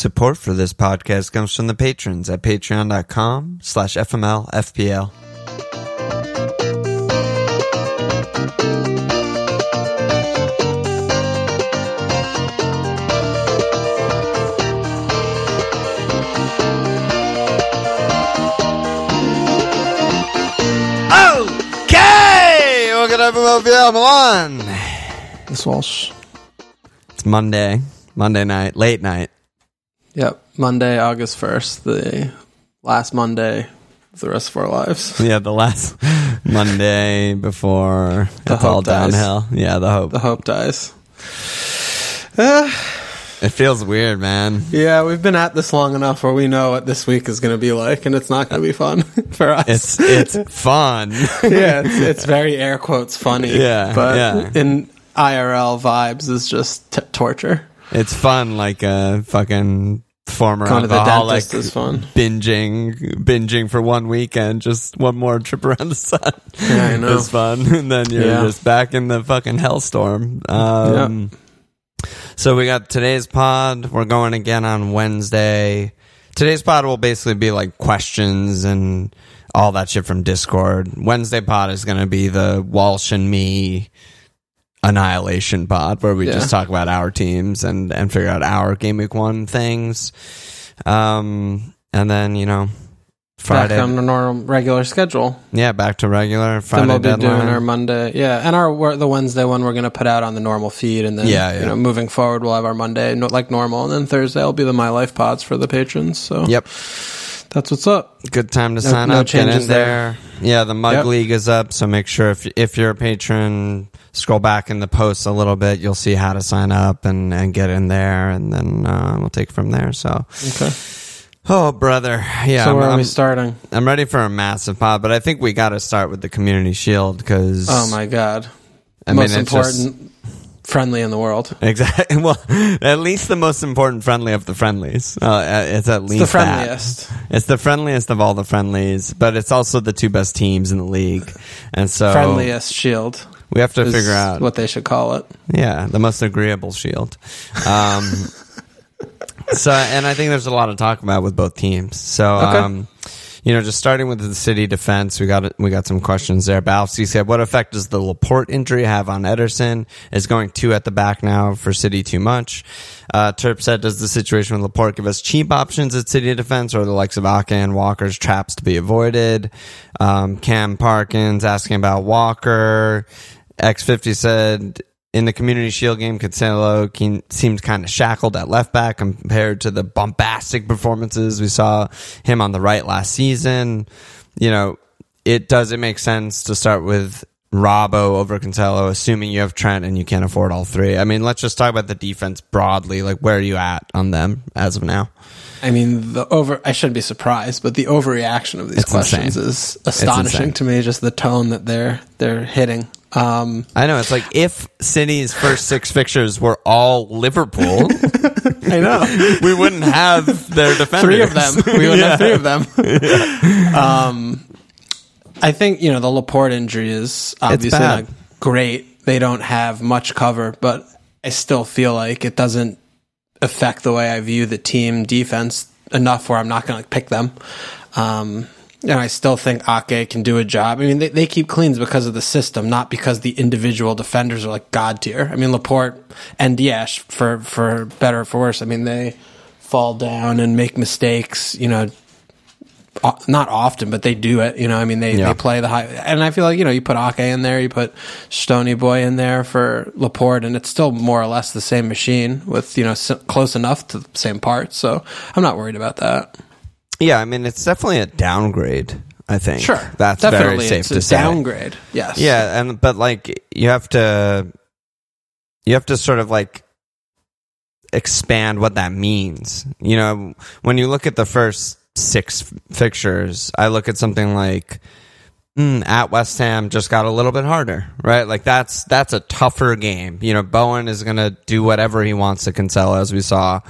Support for this podcast comes from the patrons at patreon.com slash FMLFPL. Okay! Welcome to FMLFPL Milan. This Walsh. It's Monday. Monday night. Late night. Yep. Monday, August 1st, the last Monday of the rest of our lives. Yeah, the last Monday before The it's all dies. downhill. Yeah, the hope. The hope dies. Uh, It feels weird, man. yeah, we've been at this long enough where we know what this week is going to be like, and it's not going to be fun for us. It's it's fun. yeah, it's, it's very air quotes funny. Yeah, But yeah. in IRL vibes is just t- torture. It's fun like a fucking former Going to the alcoholic dentist is fun. binging binging for one weekend, just one more trip around the sun. Yeah, I know. It's fun. And then you're Yeah. just back in the fucking hellstorm. Um So we got today's pod. We're going again on Wednesday. Today's pod will basically be like questions and all that shit from Discord. Wednesday pod is going to be the Walsh and me annihilation pod where we Yeah. just talk about our teams and and figure out our game week 1 things. Um and then, you know, Friday Back on the normal regular schedule. yeah, back to regular Friday then we'll be deadline. doing our Monday, yeah, and our we're- the Wednesday one we're going to put out on the normal feed, and then Yeah, yeah. you know moving forward we'll have our Monday like normal, and then Thursday will be the My Life pods for the patrons. So Yep. that's what's up. good time to No- sign no up. Get in changes there. Yeah, the Mug Yep. League is up, so make sure if if you're a patron, scroll back in the posts a little bit. You'll see how to sign up and and get in there, and then uh, we'll take from there. So, Okay, oh brother, yeah, so I'm, where are I'm, we starting? I'm ready for a massive pod, but I think we got to start with the Community Shield because Oh my god, I mean, most it's just- important friendly in the world. Exactly. Well, at least the most important friendly of the friendlies. Uh, it's at least the that. friendliest. It's the friendliest of all the friendlies, but it's also the two best teams in the league, and so Friendliest shield. We have to is figure out what they should call it. Yeah, the most agreeable shield. Um, so, and I think there's a lot to talk about with both teams. So, Okay. um, you know, just starting with the city defense, we got we got some questions there. Balsy said, "What effect does the Laporte injury have on Ederson? Is going two at the back now for City too much?" Uh, Terp said, "Does the situation with Laporte give us cheap options at City defense, or the likes of Ake and Walker's traps to be avoided?" Um, Cam Parkins asking about Walker. X50 said, in the Community Shield game, Cancelo ke- seemed kind of shackled at left back compared to the bombastic performances we saw him on the right last season. You know, it does it make sense to start with Robbo over Cancelo, assuming you have Trent and you can't afford all three. I mean, let's just talk about the defense broadly. Like, where are you at on them as of now? I mean, the over. I shouldn't be surprised, but the overreaction of these It's questions insane. is astonishing to me. Just the tone that they're they're hitting. Um, I know it's like if City's first six fixtures were all Liverpool, I know. we wouldn't have their defenders. three of them. We would Yeah. have three of them. um, I think you know the Laporte injury is obviously not great. They don't have much cover, but I still feel like it doesn't affect the way I view the team defense enough where I'm not going to pick them. Um, and I still think Ake can do a job. I mean, they, they keep cleans because of the system, not because the individual defenders are like god tier. I mean, Laporte and Diaz, for for better or for worse. I mean, they fall down and make mistakes. You know, not often, but they do it. You know, I mean, they, Yeah. they play the high, and I feel like you know, you put Ake in there, you put Stony Boy in there for Laporte, and it's still more or less the same machine with you know s- close enough to the same parts. So I'm not worried about that. Yeah, I mean it's definitely a downgrade. I think Sure, that's definitely very safe it's to a say. downgrade. Yes. Yeah, and but like you have to, you have to sort of like expand what that means. You know, when you look at the first six fixtures, I look at something like mm, at West Ham just got a little bit harder, right? Like that's that's a tougher game. You know, Bowen is going to do whatever he wants to Cancelo, as we saw.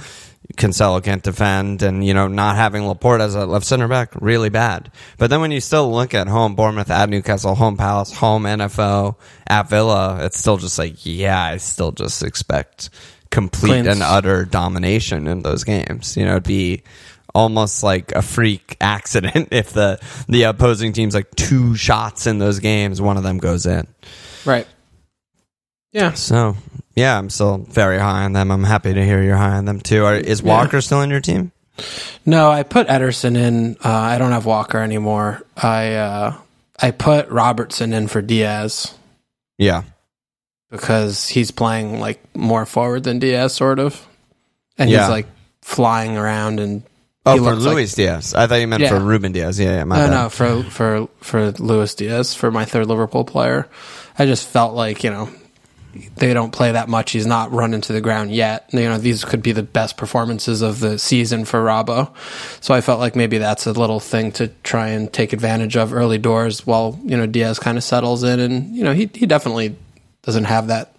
Cancelo can't defend, and you know, not having Laporte as a left center back really bad. But then when you still look at home Bournemouth, at Newcastle, home Palace, home NFO, at Villa, it's still just like, yeah, I still just expect complete Cleans. and utter domination in those games. You know, it'd be almost like a freak accident if the the opposing team's like two shots in those games, one of them goes in. Right. Yeah. So yeah, I'm still very high on them. I'm happy to hear you're high on them too. Are, is Walker still in your team? No, I put Ederson in. Uh, I don't have Walker anymore. I uh, I put Robertson in for Diaz Yeah. because he's playing like more forward than Diaz, sort of, and Yeah. he's like flying around and. Oh, for looks like- Luis Diaz. I thought you meant Yeah. for Ruben Dias. Yeah, yeah. My no, bad. no, for for for Luis Diaz for my third Liverpool player. I just felt like you know they don't play that much. He's not run into the ground yet. You know these could be the best performances of the season for Robbo. So I felt like maybe that's a little thing to try and take advantage of early doors while you know Diaz kind of settles in, and you know he he definitely doesn't have that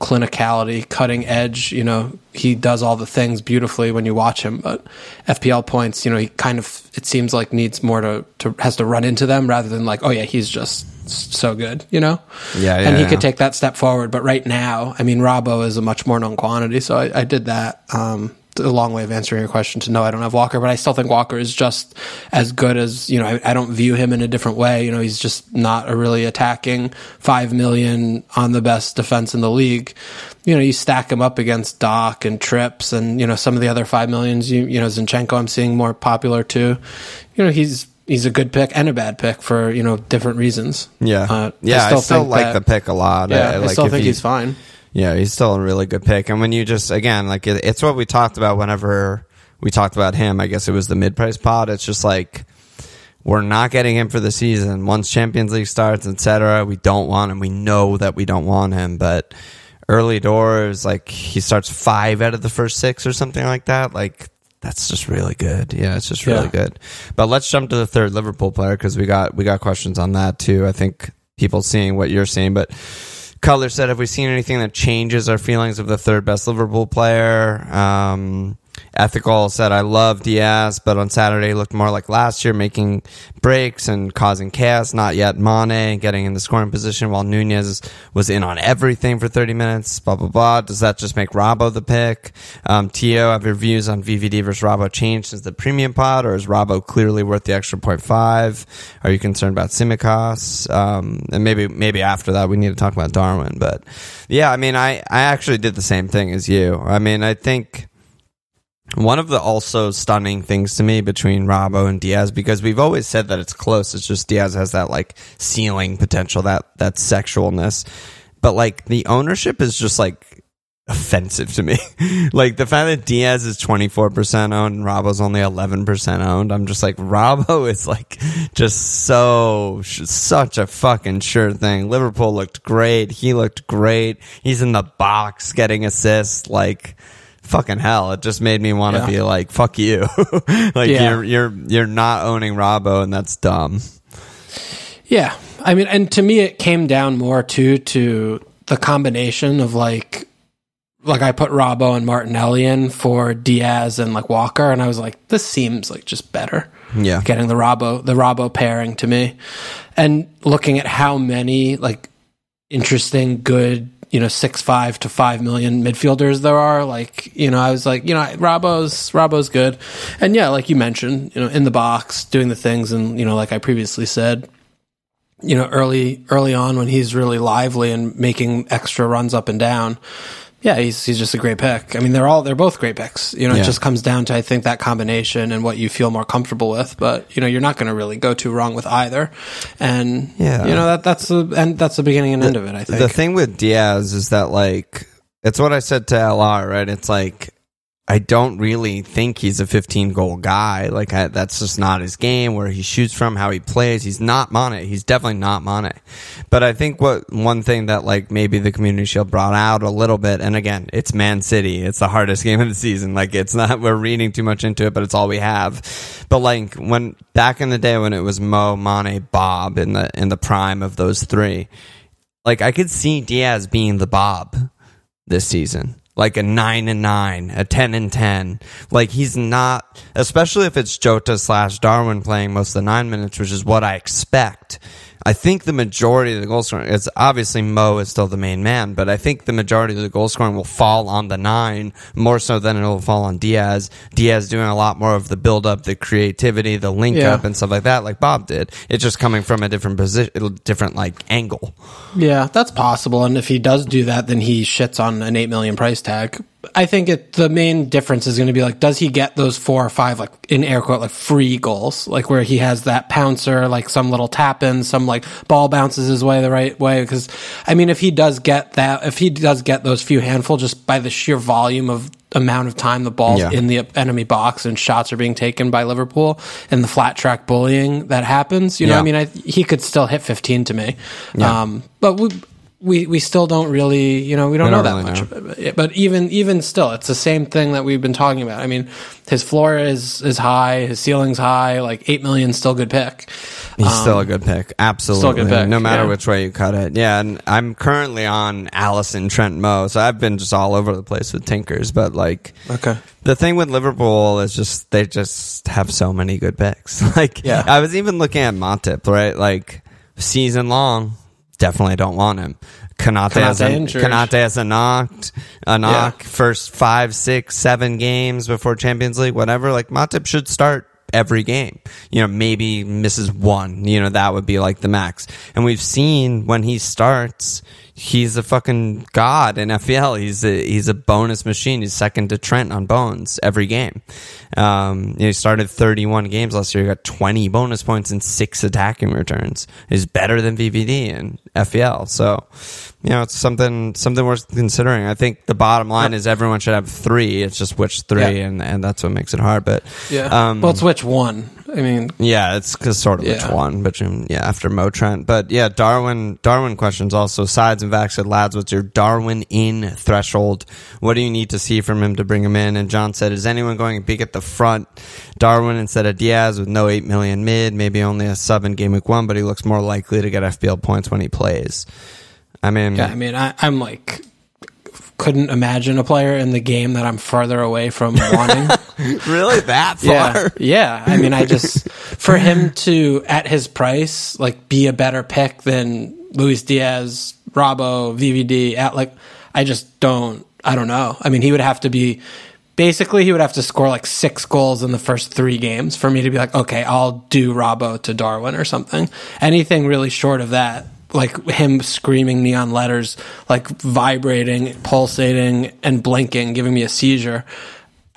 clinicality, cutting edge. You know, he does all the things beautifully when you watch him, but FPL points, you know, he kind of it seems like needs more to, to has to run into them rather than like, oh yeah, he's just so good, you know. Yeah, yeah, And he yeah. could take that step forward, but right now, I mean, Robbo is a much more known quantity, so I, I did that. Um, a long way of answering your question to no, I don't have Walker, but I still think Walker is just as good as, you know, I, I don't view him in a different way. You know, he's just not a really attacking five million on the best defense in the league. You know, you stack him up against Doc and Trips and, you know, some of the other five millions, you, you know, Zinchenko I'm seeing more popular too. You know, he's, he's a good pick and a bad pick for, you know, different reasons. Yeah, Uh, yeah. I still, think like that- the pick a lot. Yeah, I, I like still think you- he's fine. Yeah, he's still a really good pick. And when you just again, like it, it's what we talked about whenever we talked about him. I guess it was the mid-price pod. It's just like we're not getting him for the season. Once Champions League starts, etc., we don't want him. We know that we don't want him, but early doors, like he starts five out of the first six or something like that. Like that's just really good. Yeah, it's just really Yeah. good. But let's jump to the third Liverpool player because we got we got questions on that too. I think people seeing what you're seeing, but Cutler said, "Have we seen anything that changes our feelings of the third best Liverpool player?" Um, Ethical said, "I love Diaz, but on Saturday looked more like last year, making breaks and causing chaos. Not yet Mane getting in the scoring position, while Nunez was in on everything for 30 minutes. Blah blah blah. Does that just make Robbo the pick? Um, Tio, have your views on VVD versus Robbo changed since the premium pod, or is Robbo clearly worth the extra point five? Are you concerned about Tsimikas? Um, and maybe maybe after that we need to talk about Darwin. But yeah, I mean, I I actually did the same thing as you. I mean, I think." One of the also stunning things to me between Robbo and Diaz, because we've always said that it's close. It's just Diaz has that like ceiling potential, that that sexualness. But like the ownership is just like offensive to me. like the fact that Diaz is twenty four percent owned and Robbo's only eleven percent owned. I'm just like Robbo is like just so such a fucking sure thing. Liverpool looked great. He looked great. He's in the box getting assists. Like fucking hell it just made me want to Yeah. be like fuck you like Yeah. you're you're you're not owning robbo and that's dumb Yeah. I mean, and to me, it came down more too to the combination of like, like I put Robbo and Martinelli in for Diaz and like Walker, and I was like, this seems like just better. yeah Getting the Robbo, the Robbo pairing to me, and looking at how many like interesting, good, you know, six five to five million midfielders there are. Like, you know, I was like, you know, Robbo's Robbo's good, and yeah, like you mentioned, you know, in the box, doing the things, and you know, like I previously said, you know, early early on when he's really lively and making extra runs up and down. Yeah, he's he's just a great pick. I mean, they're all they're both great picks. You know, Yeah. it just comes down to I think that combination and what you feel more comfortable with. But you know, you're not going to really go too wrong with either. And Yeah. you know that that's the and that's the beginning and end of it. I think. The thing with Diaz is that like it's what I said to LR, right? It's like I don't really think he's a 15 goal guy. Like I, that's just not his game. Where he shoots from, how he plays. He's not Mane. He's definitely not Mane. But I think what one thing that like maybe the Community Shield brought out a little bit, and again, it's Man City. It's the hardest game of the season. Like it's not we're reading too much into it, but it's all we have. But like when back in the day when it was Mo, Mane, Bob in the in the prime of those three like I could see Diaz being the Bob this season. Like a nine and nine, a ten and ten. Like he's not, especially if it's Jota slash Darwin playing most of the nine minutes, which is what I expect. I think the majority of the goal scoring, it's obviously Mo is still the main man, but I think the majority of the goal scoring will fall on the nine more so than it'll fall on Diaz. Diaz doing a lot more of the build up, the creativity, the link Yeah. up and stuff like that, like Bob did. It's just coming from a different position, different like angle. Yeah, that's possible. And if he does do that, then he shits on an eight million price tag. I think it the main difference is going to be like, does he get those four or five like in air quote like free goals, like where he has that pouncer, like some little tap in, some like ball bounces his way the right way? Because I mean, if he does get that, if he does get those few handful, just by the sheer volume of amount of time the ball's Yeah. in the enemy box and shots are being taken by Liverpool and the flat track bullying that happens, you know, Yeah. I mean, I, he could still hit 15 to me. Um, but we, we, we still don't really, you know, we don't We know don't that really much. But- But even, even still, it's the same thing that we've been talking about. I mean, his floor is, is high, his ceiling's high, like 8 million, still good pick. He's still a good pick. Absolutely. Um, pick, no matter yeah. which way you cut it. Yeah. And I'm currently on Alisson, Trent, Mo. So I've been just all over the place with Tinkers. But like, Okay. the thing with Liverpool is just, they just have so many good picks. like, Yeah. I was even looking at Matip, right? Like, season long, definitely don't want him. Konaté, has a, Konaté. Has a knocked, a knock, first five, six, seven games before Champions League, whatever. Like Matip should start every game. You know, maybe misses one. You know, that would be like the max. And we've seen when he starts, he's a fucking god in FPL. He's a he's a bonus machine. He's second to Trent on bones every game. Um, you know, he started 31 games last year. He got 20 bonus points and six attacking returns. He's better than VVD in FPL. So, you know, it's something something worth considering. I think the bottom line is everyone should have three. It's just which three, Yeah. and and that's what makes it hard. But Yeah. um, well, it's which one? I mean, yeah, it's 'cause sort of which one, but um, yeah, after Mo Trent. But yeah, Darwin. Darwin questions also. Sides and Vax said, lads, what's your Darwin in threshold? What do you need to see from him to bring him in? And John said, is anyone going big at the front? Darwin instead of Diaz with no eight million mid, maybe only a sub in game week one, but he looks more likely to get FPL points when he plays. I mean, yeah, I mean, I, I'm like, couldn't imagine a player in the game that I'm farther away from wanting. really that far? yeah. I mean, I just for him to at his price like be a better pick than Luis Diaz, Robbo, VVD. At like, I just don't. I don't know. I mean, he would have to be. Basically, he would have to score like six goals in the first three games for me to be like, okay, I'll do Robbo to Darwin or something. Anything really short of that, like him screaming neon letters, like vibrating, pulsating, and blinking, giving me a seizure.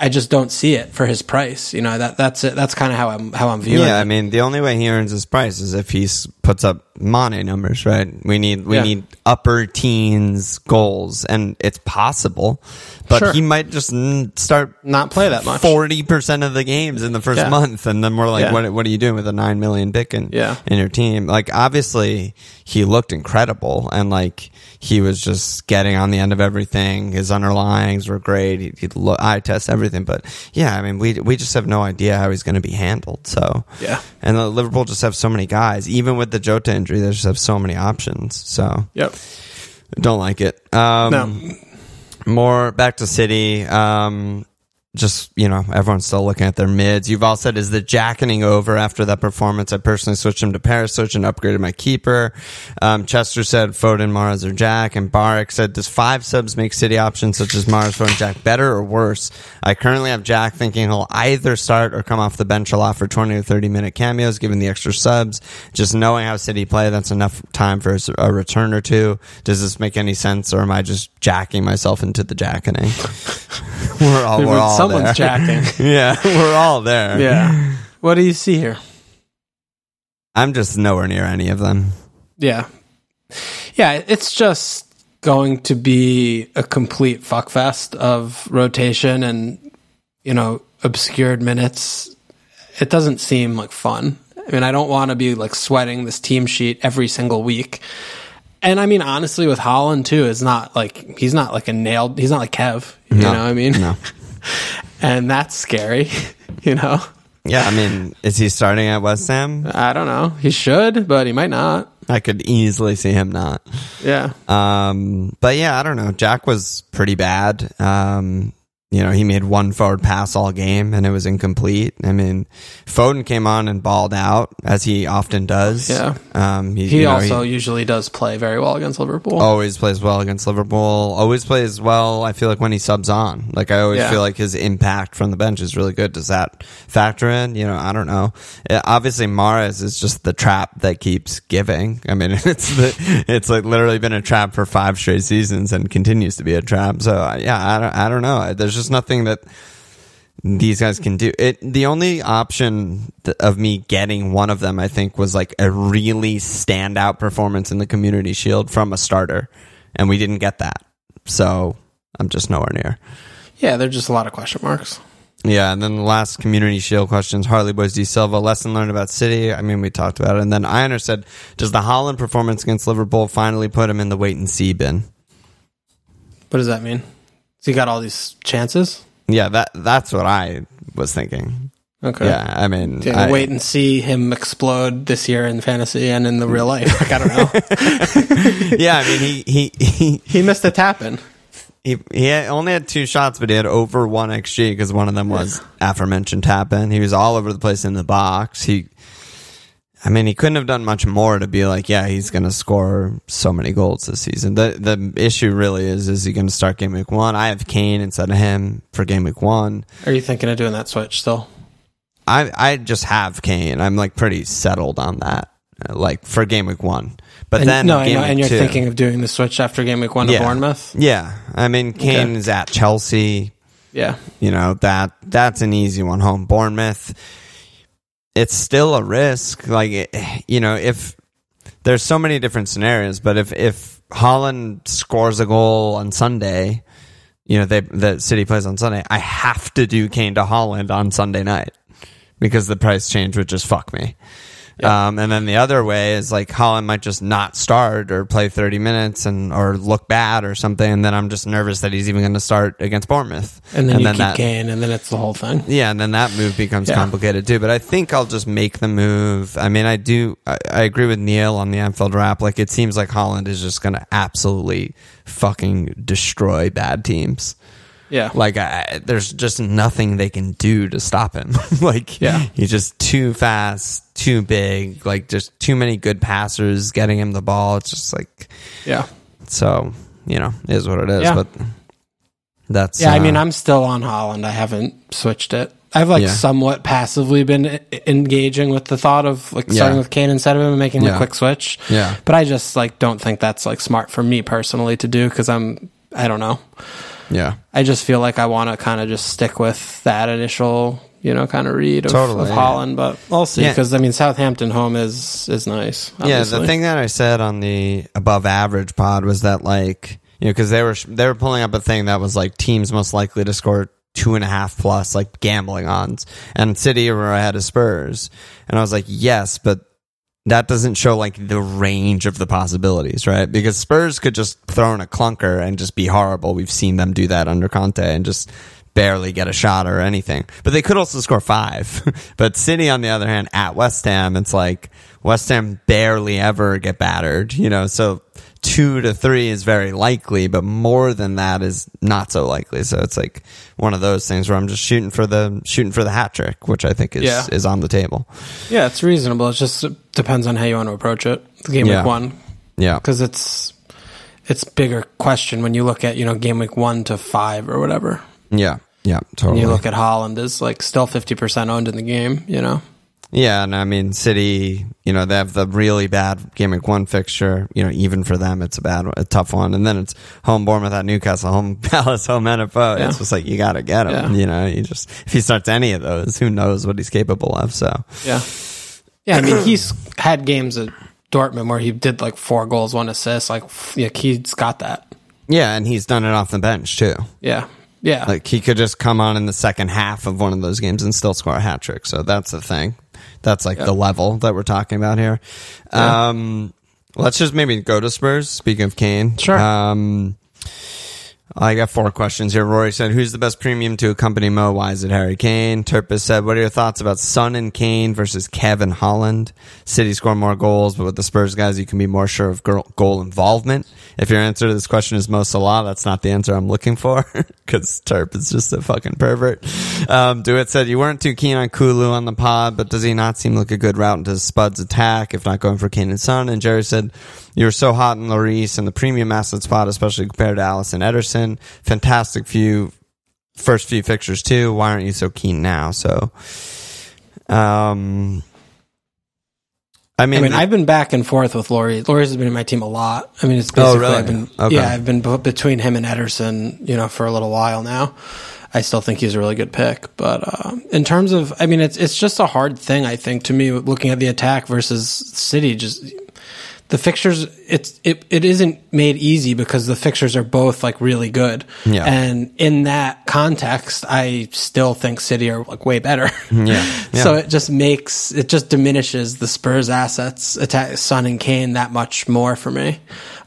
I just don't see it for his price. You know that that's it. That's kind of how I'm how I'm viewing Yeah, I mean, the only way he earns his price is if he puts up Mane numbers, right? We need we Yeah. need upper teens goals, and it's possible, but Sure. he might just start Not play that much. forty percent of the games in the first Yeah. month, and then we're like, Yeah. what what are you doing with a nine million pick in Yeah. in your team? Like, obviously, he looked incredible, and like he was just getting on the end of everything. His underlyings were great. He, he'd lo- eye test everything, but yeah, I mean, we we just have no idea how he's going to be handled. So Yeah. and the Liverpool just have so many guys. Even with the Jota injury, they just have so many options. So Yep. don't like it. Um, No. More back to City. Um, just you know, everyone's still looking at their mids. You've all said, is the jacketing over after that performance? I personally switched him to Paris, Perisic and upgraded my keeper. Um, Chester said Foden, Mahrez, or Jack, and Barak said, does five subs make City options such as Mahrez, Foden, Jack better or worse? I currently have Jack thinking he'll either start or come off the bench a lot for twenty or thirty minute cameos, given the extra subs. Just knowing how City play, that's enough time for a return or two. Does this make any sense, or am I just jacking myself into the jacketing? we're all we're all Someone's there. jacking. yeah, we're all there. Yeah. What do you see here? I'm just nowhere near any of them. Yeah. Yeah, it's just going to be a complete fuckfest of rotation and, you know, obscured minutes. It doesn't seem like fun. I mean, I don't want to be like sweating this team sheet every single week. And I mean, honestly, with Haaland too, it's not like he's not like a nailed. He's not like Kev. You No. know what I mean? No. and that's scary. You know, Yeah, I mean, is he starting at West Ham? I don't know. He should, but he might not. I could easily see him not. Yeah. Um, but yeah, I don't know. Jack was pretty bad. Um, you know, he made one forward pass all game and it was incomplete. I mean, Foden came on and balled out as he often does. Yeah. Um, He you know, also usually does play very well against Liverpool. always plays well against Liverpool. Always plays well. I feel like when he subs on, like I always Yeah. feel like his impact from the bench is really good. Does that factor in? You know, I don't know. Uh, obviously, Mahrez is just the trap that keeps giving. I mean, it's the, it's like literally been a trap for five straight seasons and continues to be a trap. So uh, yeah, I don't, I don't know. There's just nothing that these guys can do it. The only option of me getting one of them, I think, was like a really standout performance in the Community Shield from a starter, and we didn't get that. So I'm just nowhere near. Yeah, there's just a lot of question marks. Yeah, and then the last Community Shield questions: Harley Boys D Silva lesson learned about City. I mean, we talked about it, and then Iner said, "Does the Haaland performance against Liverpool finally put him in the wait and see bin?" What does that mean? So he got all these chances? Yeah, that that's what I was thinking. Okay. Yeah, I mean, Yeah, I- wait and see him explode this year in fantasy and in the real life. Like I don't know. yeah, I mean, he he he he missed a tap in. He he only had two shots, but he had over one xG because one of them was aforementioned tap in. He was all over the place in the box. He, I mean, he couldn't have done much more to be like, yeah, he's going to score so many goals this season. The the issue really is, is he going to start game week one? I have Kane instead of him for game week one. Are you thinking of doing that switch still? I I just have Kane. I'm like pretty settled on that, like for game week one. But And, then no, I game know, week and you're two- thinking of doing the switch after game week one to Yeah. Bournemouth. yeah. I mean, Kane Okay. is at Chelsea. Yeah, You know, that that's an easy one home. Bournemouth, it's still a risk. Like, you know, if there's so many different scenarios, but if, if Haaland scores a goal on Sunday, you know, they, the city plays on Sunday, I have to do Kane to Haaland on Sunday night because the price change would just fuck me. Um, and then the other way is like Haaland might just not start or play 30 minutes and or look bad or something, and then I'm just nervous that he's even going to start against Bournemouth. and then you keep that, and then it's the whole thing. yeah, and then that move becomes Yeah. complicated too. But I think I'll just make the move. I mean, I do. I, I agree with Neil on the Anfield wrap. Like, it seems like Haaland is just going to absolutely fucking destroy bad teams. Yeah, Like, I, there's just nothing they can do to stop him. like, Yeah. he's just too fast, too big. Like, just too many good passers getting him the ball. It's just like yeah, so. You know, it is what it is. Yeah. But that's yeah. I uh, mean, I'm still on Haaland. I haven't switched it. I've like Yeah. somewhat passively been engaging with the thought of like starting Yeah. with Kane instead of him and making the Yeah. quick switch. yeah. But I just like don't think that's like smart for me personally to do because I'm I don't know. Yeah. I just feel like I want to kind of just stick with that initial, you know, kind of read of, Totally, of yeah. Haaland. But I'll see Yeah. because I mean Southampton home is is nice. Yeah, obviously. the thing that I said on the above average pod was that like you know because they were they were pulling up a thing that was like teams most likely to score two and a half plus like gambling odds, and City were ahead of Spurs, and I was like yes, but that doesn't show like the range of the possibilities, right? Because Spurs could just throw in a clunker and just be horrible. We've seen them do that under Conte and just barely get a shot or anything. But they could also score five. but City, on the other hand, at West Ham, it's like West Ham barely ever get battered, you know, so two to three is very likely, but more than that is not so likely. So it's like one of those things where I'm just shooting for the shooting for the hat trick, which I think is Yeah. is on the table. yeah, it's reasonable. It just depends on how you want to approach it. The game Yeah. week one Yeah. because it's it's bigger question when you look at you know game week one to five or whatever. Yeah. Yeah. And Totally. you look at Haaland is like still fifty percent owned in the game. You know, Yeah, and I mean, City, you know, they have the really bad game week one fixture. You know, even for them, it's a bad, a tough one. And then it's home Bournemouth at Newcastle, home Palace, home NFO. Yeah. It's just like you got to get him. Yeah. You know, you just if he starts any of those, who knows what he's capable of? So yeah, yeah. I mean, he's had games at Dortmund where he did like four goals, one assist. Like, yeah, he's got that. yeah, and he's done it off the bench too. Yeah, yeah, Like he could just come on in the second half of one of those games and still score a hat trick. So that's the thing. That's like the level that we're talking about here. Um, let's just maybe go to Spurs. Speaking of Kane, Sure. Um, I got four questions here. Rory said, "Who's the best premium to accompany Mo? Why is it Harry Kane?" Turpis said, "What are your thoughts about Son and Kane versus Kevin Haaland? City score more goals, but with the Spurs guys, you can be more sure of goal, involvement." If your answer to this question is Mo Salah, that's not the answer I'm looking for because Turp is just a fucking pervert. Um, Dewitt said you weren't too keen on Kulu on the pod, but does he not seem like a good route into Spud's attack if not going for Kane and Son? And Jerry said you were so hot in Lloris and the premium asset spot, especially compared to Alisson Ederson. Fantastic few first few fixtures too. Why aren't you so keen now? So, um, I mean, I mean, I've been back and forth with Laurie. Laurie has been in my team a lot. I mean, it's Oh, basically really? I've been Okay. yeah, I've been b- between him and Ederson, you know, for a little while now. I still think he's a really good pick, but uh, in terms of, I mean, it's it's just a hard thing. I think to me, looking at the attack versus City, just the fixtures. It's it it isn't made easy because the fixtures are both like really good. Yeah. and in that context, I still think City are like way better. Yeah. So it just makes it just diminishes the Spurs assets, attack Son and Kane that much more for me.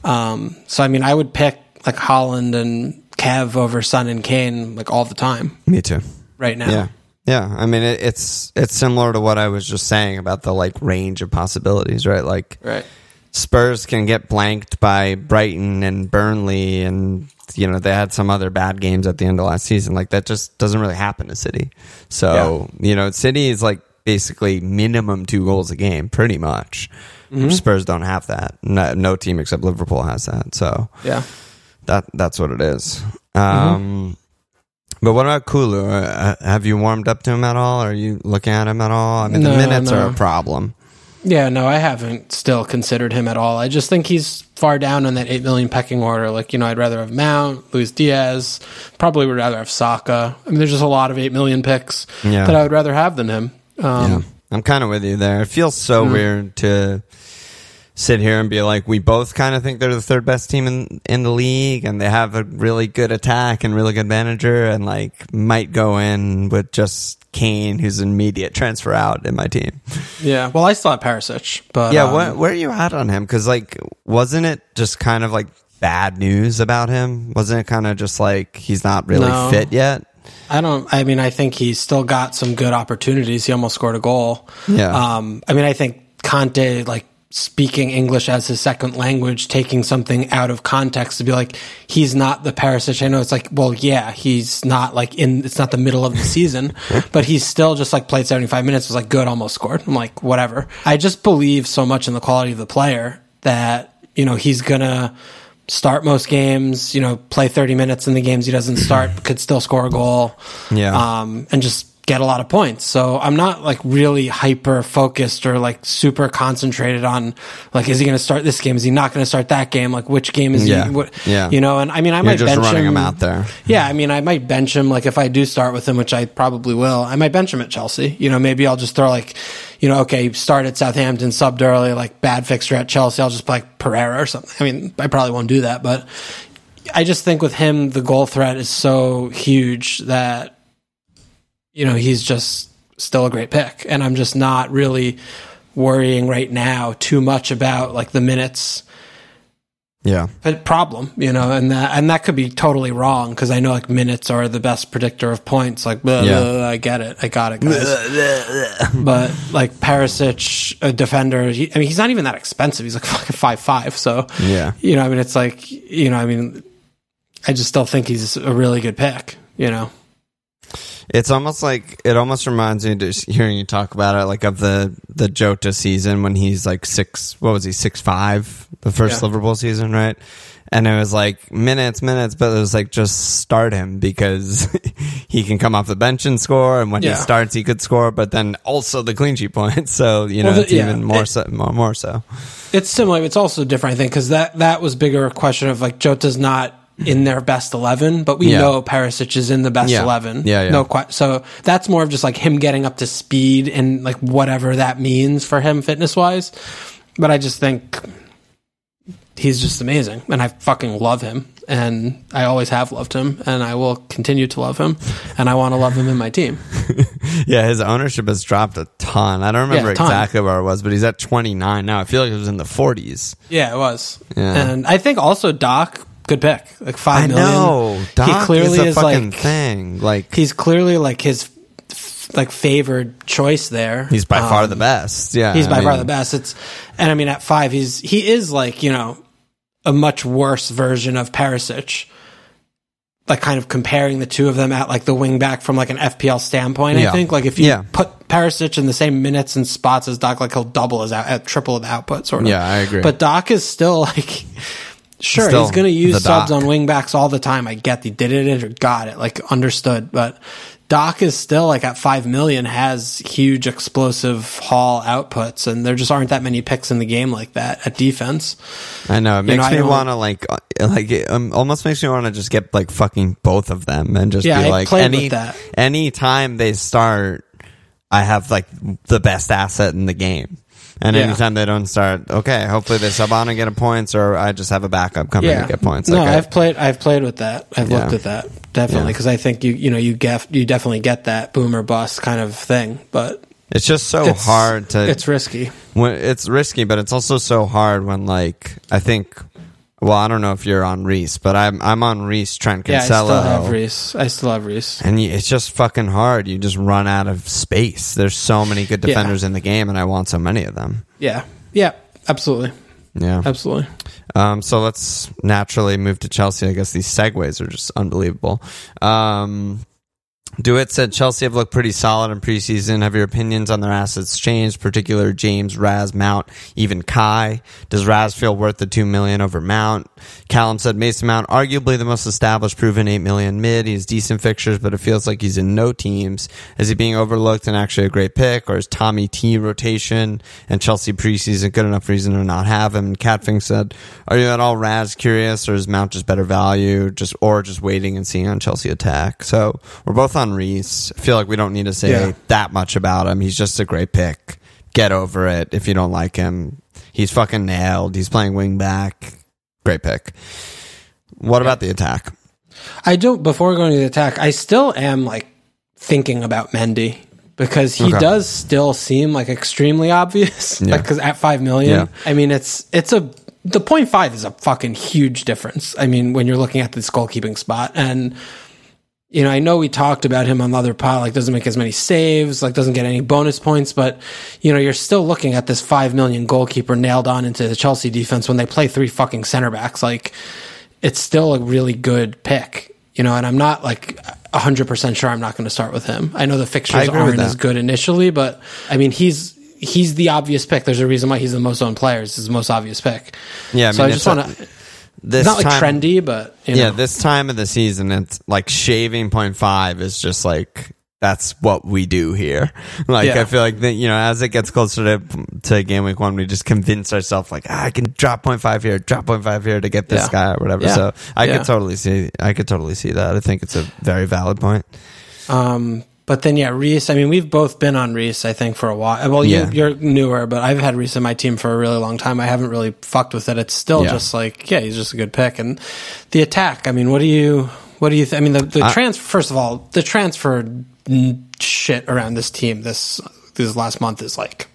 Um, so I mean, I would pick like Haaland and Kev over Son and Kane like all the time me too. right now. Yeah. Yeah, I mean it, it's it's similar to what I was just saying about the like range of possibilities, right? Like Right. Spurs can get blanked by Brighton and Burnley, and you know they had some other bad games at the end of last season. Like that just doesn't really happen to City. So you know, City is like basically minimum two goals a game, pretty much. Spurs don't have that. No, no team except Liverpool has that. So Yeah. that that's what it is. Um, But what about Kulu? Uh, have you warmed up to him at all? Are you looking at him at all? I mean, the No, minutes are a problem. Yeah, no, I haven't still considered him at all. I just think he's far down on that eight million pecking order. Like, you know, I'd rather have Mount, Luis Diaz, probably would rather have Saka. I mean, there's just a lot of eight million picks Yeah. that I would rather have than him. Um, Yeah, I'm kind of with you there. It feels so Mm-hmm. weird to sit here and be like, we both kind of think they're the third best team in in the league, and they have a really good attack and really good manager, and like might go in with just Kane, who's an immediate transfer out in my team. Yeah. Well, I still have Perisic, but Yeah, um, what, where are you at on him? Because like, wasn't it just kind of like bad news about him? Wasn't it kind of just like he's not really No. fit yet? I don't. I mean, I think he's still got some good opportunities. He almost scored a goal. Yeah. Um. I mean, I think Conte like speaking English as his second language, taking something out of context to be like, he's not the Perisic. I know it's like, well, yeah, he's not like in. It's not the middle of the season, but he's still just like played seventy five minutes. Was like good, almost scored. I'm like, whatever. I just believe so much in the quality of the player that you know he's gonna start most games, you know, play 30 minutes in the games he doesn't start, could still score a goal. Yeah. Um, and just get a lot of points. So I'm not like really hyper focused or like super concentrated on like, is he going to start this game? Is he not going to start that game? Like which game is Yeah. he? What, Yeah. You know, and I mean, I You're might just bench running him him out there. Yeah. I mean, I might bench him. Like if I do start with him, which I probably will, I might bench him at Chelsea. You know, maybe I'll just throw like, you know, okay, start at Southampton, subbed early, like bad fixture at Chelsea. I'll just play like Pereira or something. I mean, I probably won't do that, but I just think with him, the goal threat is so huge that, you know, he's just still a great pick. And I'm just not really worrying right now too much about like the minutes Yeah. problem, you know, and that and that could be totally wrong because I know like minutes are the best predictor of points. Like, blah, Yeah. blah, I get it, I got it, guys. but like Perisic, a defender, he, I mean, he's not even that expensive. He's like fucking five five. So Yeah. you know, I mean, it's like you know, I mean, I just still think he's a really good pick. You know, It's almost like it almost reminds me just hearing you talk about it, like of the the Jota season when he's like six. What was he six five? The first Yeah. Liverpool season, right? And it was like minutes, minutes, but it was like just start him because he can come off the bench and score, and when he starts, he could score. But then also the clean sheet points, so you know Well, the- it's yeah. even more It- so, more, more so. it's similar. It's also different, I think, because that that was bigger question of like Jota's not in their best eleven, but we Yeah. know Perisic is in the best Yeah. eleven. Yeah, yeah. No, que- so that's more of just like him getting up to speed and like whatever that means for him fitness wise. But I just think he's just amazing, and I fucking love him, and I always have loved him, and I will continue to love him, and I want to love him in my team. Yeah, his ownership has dropped a ton. I don't remember Yeah, exactly where it was, but he's at twenty nine now. I feel like it was in the forties. Yeah, it was. Yeah. And I think also Doc good pick. Like I five million. know. Doc he clearly is a is fucking like thing. Like he's clearly like his f- like favored choice there. he's by far Um, the best. Yeah, He's I by far the best. It's and I mean at five, he's he is like you know a much worse version of Perisic. Like kind of comparing the two of them at like the wing back from like an FPL standpoint. Yeah. I think like if you Yeah. put Perisic in the same minutes and spots as Doc, like he'll double his out, uh, triple the output sort of. Yeah, I agree. But Doc is still like. Sure, Still he's going to use subs on wing backs all the time. I get he did it or got it, like understood. But Doc is still like at five million has huge explosive haul outputs, and there just aren't that many picks in the game like that at defense. I know it You makes know, me want to like, uh, like it um, almost makes me want to just get like fucking both of them and just Yeah, be like any that. any time they start, I have like the best asset in the game. And Yeah. anytime they don't start, okay, hopefully they sub on and get a points, or I just have a backup coming Yeah, to get points. No, Like, I- I've played. I've played with that. I've Yeah. looked at that definitely because I think you you know you get you definitely get that boomer bust kind of thing, but it's just so it's hard to It's risky. when it's risky, but it's also so hard when like I think. Well, I don't know if you're on Reese, but I'm I'm on Reese Trent Yeah, I still have Reese. I still have Reese. and you, it's just fucking hard. You just run out of space. There's so many good Yeah. defenders in the game, and I want so many of them. Yeah, yeah, absolutely, Yeah. absolutely. Um, so let's naturally move to Chelsea. I guess these segues are just unbelievable. Um, Dewitt said Chelsea have looked pretty solid in preseason. Have your opinions on their assets changed? Particular James, Raz, Mount, even Kai. Does Raz feel worth the two million over Mount? Callum said Mason Mount, arguably the most established, proven eight million mid. He has decent fixtures, but it feels like he's in no teams. Is he being overlooked and actually a great pick, or is Tommy T rotation and Chelsea preseason good enough reason to not have him? Catfing said, "Are you at all Raz curious, or is Mount just better value, just or just waiting and seeing on Chelsea attack?" So we're both on Reese. I feel like we don't need to say Yeah. that much about him. He's just a great pick. Get over it if you don't like him. He's fucking nailed. He's playing wing back. Great pick. What about the attack? I don't. Before going to the attack, I still am like thinking about Mendy because he Okay. does still seem like extremely obvious. Yeah. Like because at five million, Yeah. I mean it's it's a the point five is a fucking huge difference. I mean when you're looking at this goalkeeping spot and. You know, I know we talked about him on the other pod, like doesn't make as many saves, like doesn't get any bonus points, but you know, you're still looking at this five million goalkeeper nailed on into the Chelsea defense when they play three fucking center backs. Like, it's still a really good pick, you know, and I'm not like 100% sure I'm not going to start with him. I know the fixtures aren't as good initially, but I mean, he's he's the obvious pick. There's a reason why he's the most owned player. He's the most obvious pick. Yeah, I so I just want to, This not like time, trendy, but yeah, know. this time of the season, it's like shaving point five is just like that's what we do here. Like Yeah. I feel like that you know, as it gets closer to to game week one, we just convince ourselves like ah, I can drop point five here, drop point five here to get this Yeah. guy or whatever. Yeah. So I could totally see, I could totally see that. I think it's a very valid point. Um, but then yeah, Reese. I mean, we've both been on Reese. I think for a while. Well, Yeah. you, you're newer, but I've had Reese in my team for a really long time. I haven't really fucked with it. It's still Yeah. just like yeah, he's just a good pick. And the attack. I mean, what do you what do you? Th- I mean, the the I- transfer. First of all, the transfer shit around this team this this last month is like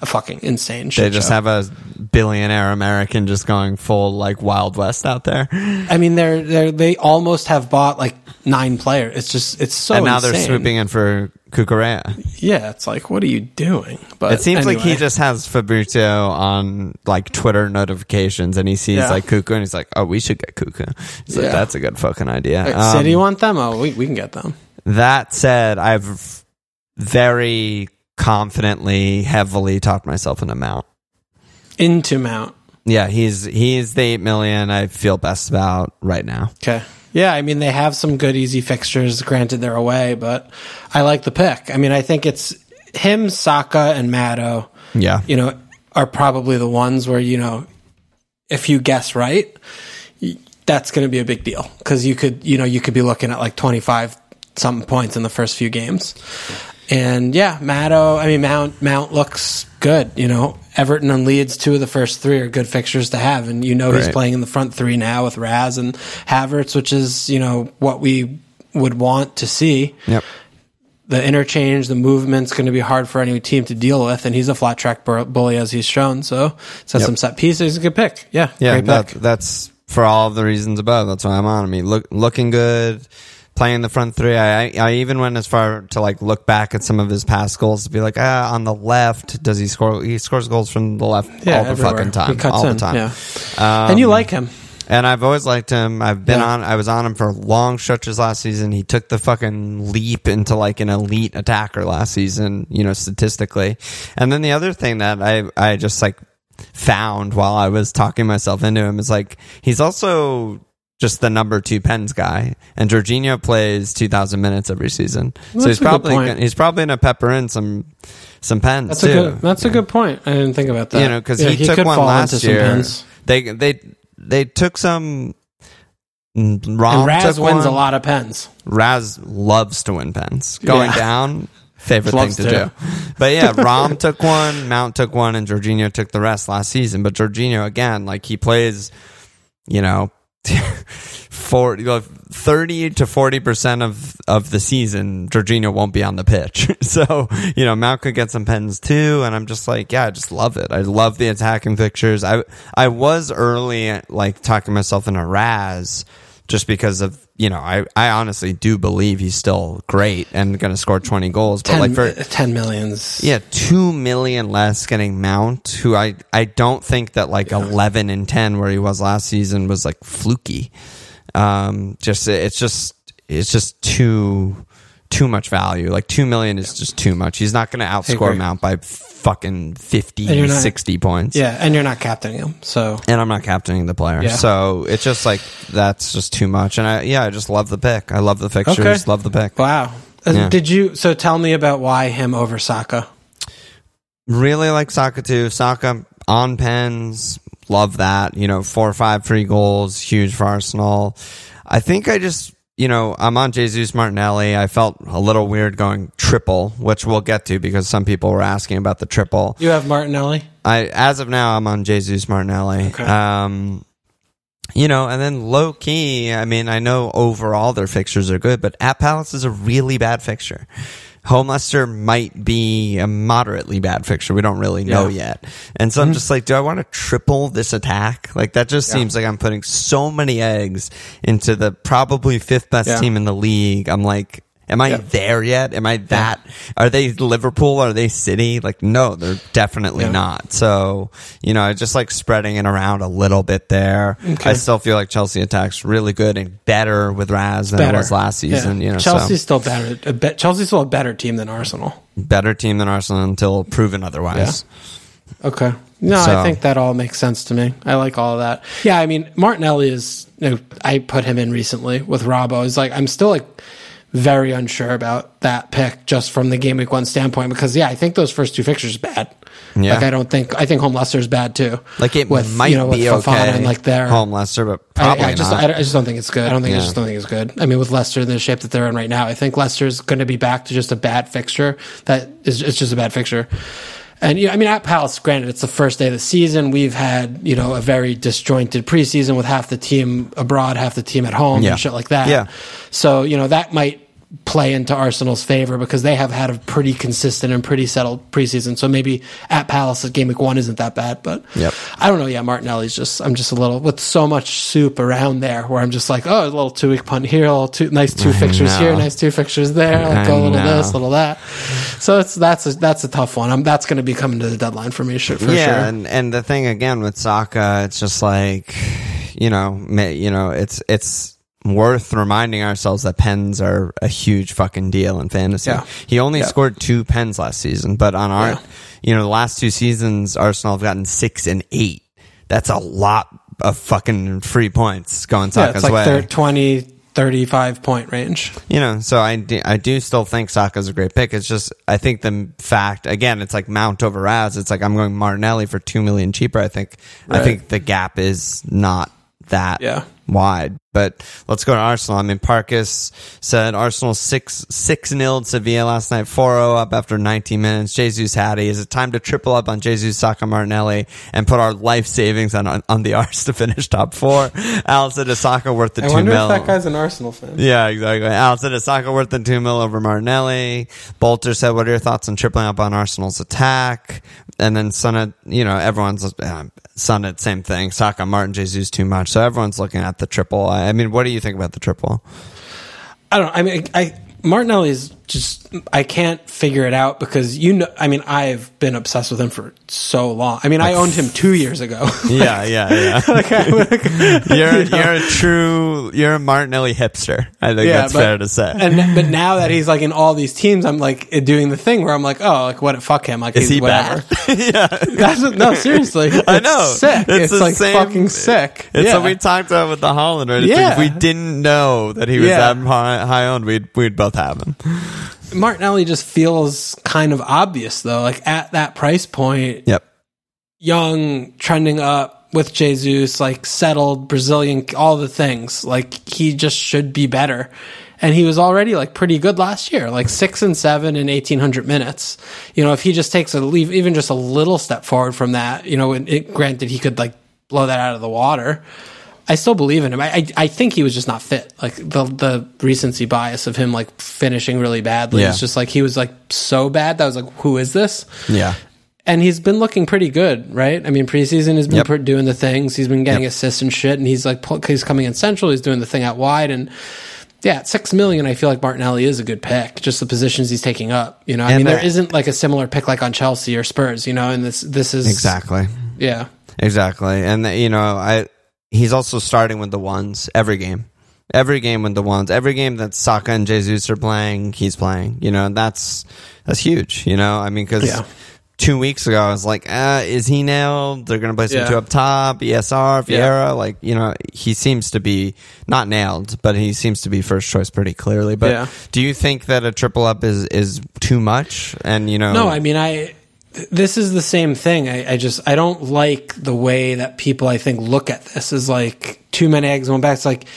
a fucking insane shit. They just show. have a billionaire American just going full like Wild West out there, I mean, they're they they almost have bought like nine players. It's just it's so and now they're swooping in for Cucurella. Yeah, it's like what are you doing? But It seems like he just has Fabrizio on like Twitter notifications, and he sees Yeah. like Cuckoo, and he's like, "Oh, we should get Cuckoo." He's like, Yeah. "That's a good fucking idea." Like, Um, City want them? Oh, we, we can get them. that said, I've very confidently, heavily talked myself into Mount. Into Mount. Yeah, he's he's the eight million I feel best about right now. Okay. Yeah, I mean they have some good easy fixtures. Granted, they're away, but I like the pick. I mean, I think it's him, Saka, and Maddo. Yeah, You know, are probably the ones where you know, if you guess right, that's going to be a big deal because you could, you know, you could be looking at like twenty five something points in the first few games. And yeah, Maddo. I mean, Mount Mount looks good. You know, Everton and Leeds, two of the first three are good fixtures to have, and you know he's playing in the front three now with Raz and Havertz, which is you know what we would want to see. yep. The interchange, the movement's going to be hard for any team to deal with, and he's a flat track bully as he's shown. So, set Yep. some set pieces. He's a good pick. Yeah, Yeah, that, pick. that's for all of the reasons above. That's why I'm on him. mean, look looking good, playing the front three. I I even went as far to like look back at some of his past goals to be like, ah, on the left, does he score? He scores goals from the left Yeah, all the everywhere. fucking time, all in, the time. yeah. Um, and you like him. and I've always liked him. I've been Yeah. on. I was on him for long stretches last season. He took the fucking leap into like an elite attacker last season. You know, statistically. And then the other thing that I I just like found while I was talking myself into him is like he's also just the number two pens guy, and Jorginho plays two thousand minutes every season. so he's probably gonna, he's probably gonna pepper in some some pens That's too. a good. That's a good point. I didn't think about that. You know, because Yeah, he, took could one last year. pens. They they they took some. mm, Rom Raz took wins one. a lot of pens. Raz loves to win pens. Going Yeah. down, favorite thing to, to. do. But yeah, Rom took one, Mount took one, and Jorginho took the rest last season. But Jorginho again, like he plays, you know, 40, you know, 30 to 40% of, of the season, Jorginho won't be on the pitch. so, you know, Mount could get some pens too. And I'm just like, yeah, I just love it. I love the attacking fixtures. I, I was early, like talking myself in a Raz just because of, you know, I, I honestly do believe he's still great and going to score 20 goals. But 10, like for, uh, 10 millions. yeah, two million less getting Mount, who I I don't think that like eleven and ten where he was last season was like fluky. Um, just it's just it's just too too much value. Like two million is just too much. He's not going to outscore. Mount by fucking 50, And not- 60 points. Yeah, and you're not captaining him. So And I'm not captaining the player, Yeah. so it's just like that's just too much. And I, yeah, I just love the pick. I love the fixtures. Okay. Love the pick. wow. Uh, Yeah. Did you? So tell me about why him over Saka. really like Saka too. Saka on pens, love that. You know, four or five free goals, huge for Arsenal. I think I just, you know, I'm on Jesus Martinelli. I felt a little weird going triple, which we'll get to because some people were asking about the triple. You have Martinelli. I, as of now, I'm on Jesus Martinelli. Okay. Um, you know, and then low key, I mean, I know overall their fixtures are good, but at Palace is a really bad fixture. Home Leicester might be a moderately bad fixture. We don't really know Yeah. yet. And so I'm just like, do I want to triple this attack? Like that just seems like I'm putting so many eggs into the probably fifth best Yeah. team in the league. I'm like, am I Yeah. there yet? Am I that? Are they Liverpool? Are they City? Like, no, they're definitely Yeah. not. So, you know, I just like spreading it around a little bit there. Okay. I still feel like Chelsea attacks really good and better with Raz than it was last season. Yeah. You know, Chelsea's so still better. A be- Chelsea's still a better team than Arsenal. better team than Arsenal until proven otherwise. Okay. No, So- I think that all makes sense to me. I like all of that. Yeah, I mean, Martinelli is. You know, I put him in recently with Robbo. It's like I'm still like very unsure about that pick just from the game week one standpoint because yeah, I think those first two fixtures are bad. Yeah. Like I don't think I think home Leicester is bad too. Like it with might you know, with be Fofana okay. and like their home Leicester, but I, probably I just not. I, I just don't think it's good. I don't think I just don't think it's good. I mean, with Leicester in the shape that they're in right now, I think Leicester's going to be back to just a bad fixture. That is it's just a bad fixture. And you know, I mean, at Palace, granted, it's the first day of the season. We've had you know a very disjointed preseason with half the team abroad, half the team at home, Yeah. and shit like that. Yeah. So you know that might play into Arsenal's favor because they have had a pretty consistent and pretty settled preseason. So maybe at Palace, at game week one isn't that bad. But Yep. I don't know. Yeah, Martinelli's just I'm just a little with so much soup around there where I'm just like, oh, a little two week punt here, a little two nice two fixtures know. here, nice two fixtures there, like a little know. this, little that. So it's that's a, that's a tough one. I'm, that's going to be coming to the deadline for me, sure, for yeah, sure. and and the thing again with Saka, it's just like you know, you know, it's it's worth reminding ourselves that pens are a huge fucking deal in fantasy. Yeah. He only Yeah. scored two pens last season, but on our, Yeah. you know, the last two seasons, Arsenal have gotten six and eight. That's a lot of fucking free points going Yeah, Saka's it's like way. thir- 20, 35 point range. You know, so I do, I do still think Saka's a great pick. It's just I think the fact again, it's like Mount over Raz. It's like I'm going Martinelli for two million cheaper. I think I think the gap is not that Yeah. wide. But let's go to Arsenal. I mean, Parkus said Arsenal six six nil Sevilla last night, 4-0 up after 19 minutes. Jesus Hattie, is it time to triple up on Jesus Saka Martinelli and put our life savings on on, on the Ars to finish top four? Al said is Saka worth the I two wonder mil? if that guy's an Arsenal fan. Yeah, exactly. Al said is Saka worth the two mil over Martinelli? Bolter said, "What are your thoughts on tripling up on Arsenal's attack?" And then Sonnet, you know, everyone's uh, Sonnet, same thing. Saka, Martin, Jesus, too much. So everyone's looking at the triple. I I mean, what do you think about the triple? I don't. I mean, I Martinelli's just. I can't figure it out because you know. I mean, I've been obsessed with him for so long. I mean, I owned him two years ago. Yeah, yeah, yeah. Like, I- you're you know? you're a true you're a Martinelli hipster. I think that's but- fair to say. And but now that he's like in all these teams, I'm like doing the thing where I'm like, oh, like what? Fuck him. Like Is he's he whatever. yeah. That's no, seriously. I know. Sick. It's, the like same- fucking sick. It's yeah. what we talked about with the Haaland. Right? Yeah. if we didn't know that he was Yeah. that high, high owned, we'd we'd both have him. Martinelli just feels kind of obvious though. Like at that price point, Yep. young, trending up with Jesus, like settled, Brazilian, all the things. Like he just should be better. And he was already like pretty good last year, like six and seven in 1800 minutes. You know, if he just takes a leave, even just a little step forward from that, you know, and it, granted he could like blow that out of the water. I still believe in him. I, I, I think he was just not fit. Like the, the recency bias of him like finishing really badly. Yeah. It's just like he was like so bad that I was like, who is this? Yeah. and he's been looking pretty good, right? I mean, preseason he's been Yep. doing the things. He's been getting Yep. assists and shit, and he's like he's coming in central. He's doing the thing out wide, and yeah, at six million, I feel like Martinelli is a good pick. Just the positions he's taking up, you know. I And mean, there isn't like a similar pick like on Chelsea or Spurs, you know. And this this is Exactly. yeah. Exactly. And you know, I he's also starting with the ones every game. Every game with the ones. Every game that Saka and Jesus are playing, he's playing. You know, that's that's huge. You know, I mean, because Yeah. two weeks ago I was like, uh, is he nailed? They're gonna play some Yeah. two up top, ESR, Yeah. Vieira. Like, you know, he seems to be not nailed, but he seems to be first choice pretty clearly. But Yeah. do you think that a triple up is is too much? And you know, No, I mean, I. th- This is the same thing. I, I just I don't like the way that people I think look at this is like too many eggs in one basket. It's like,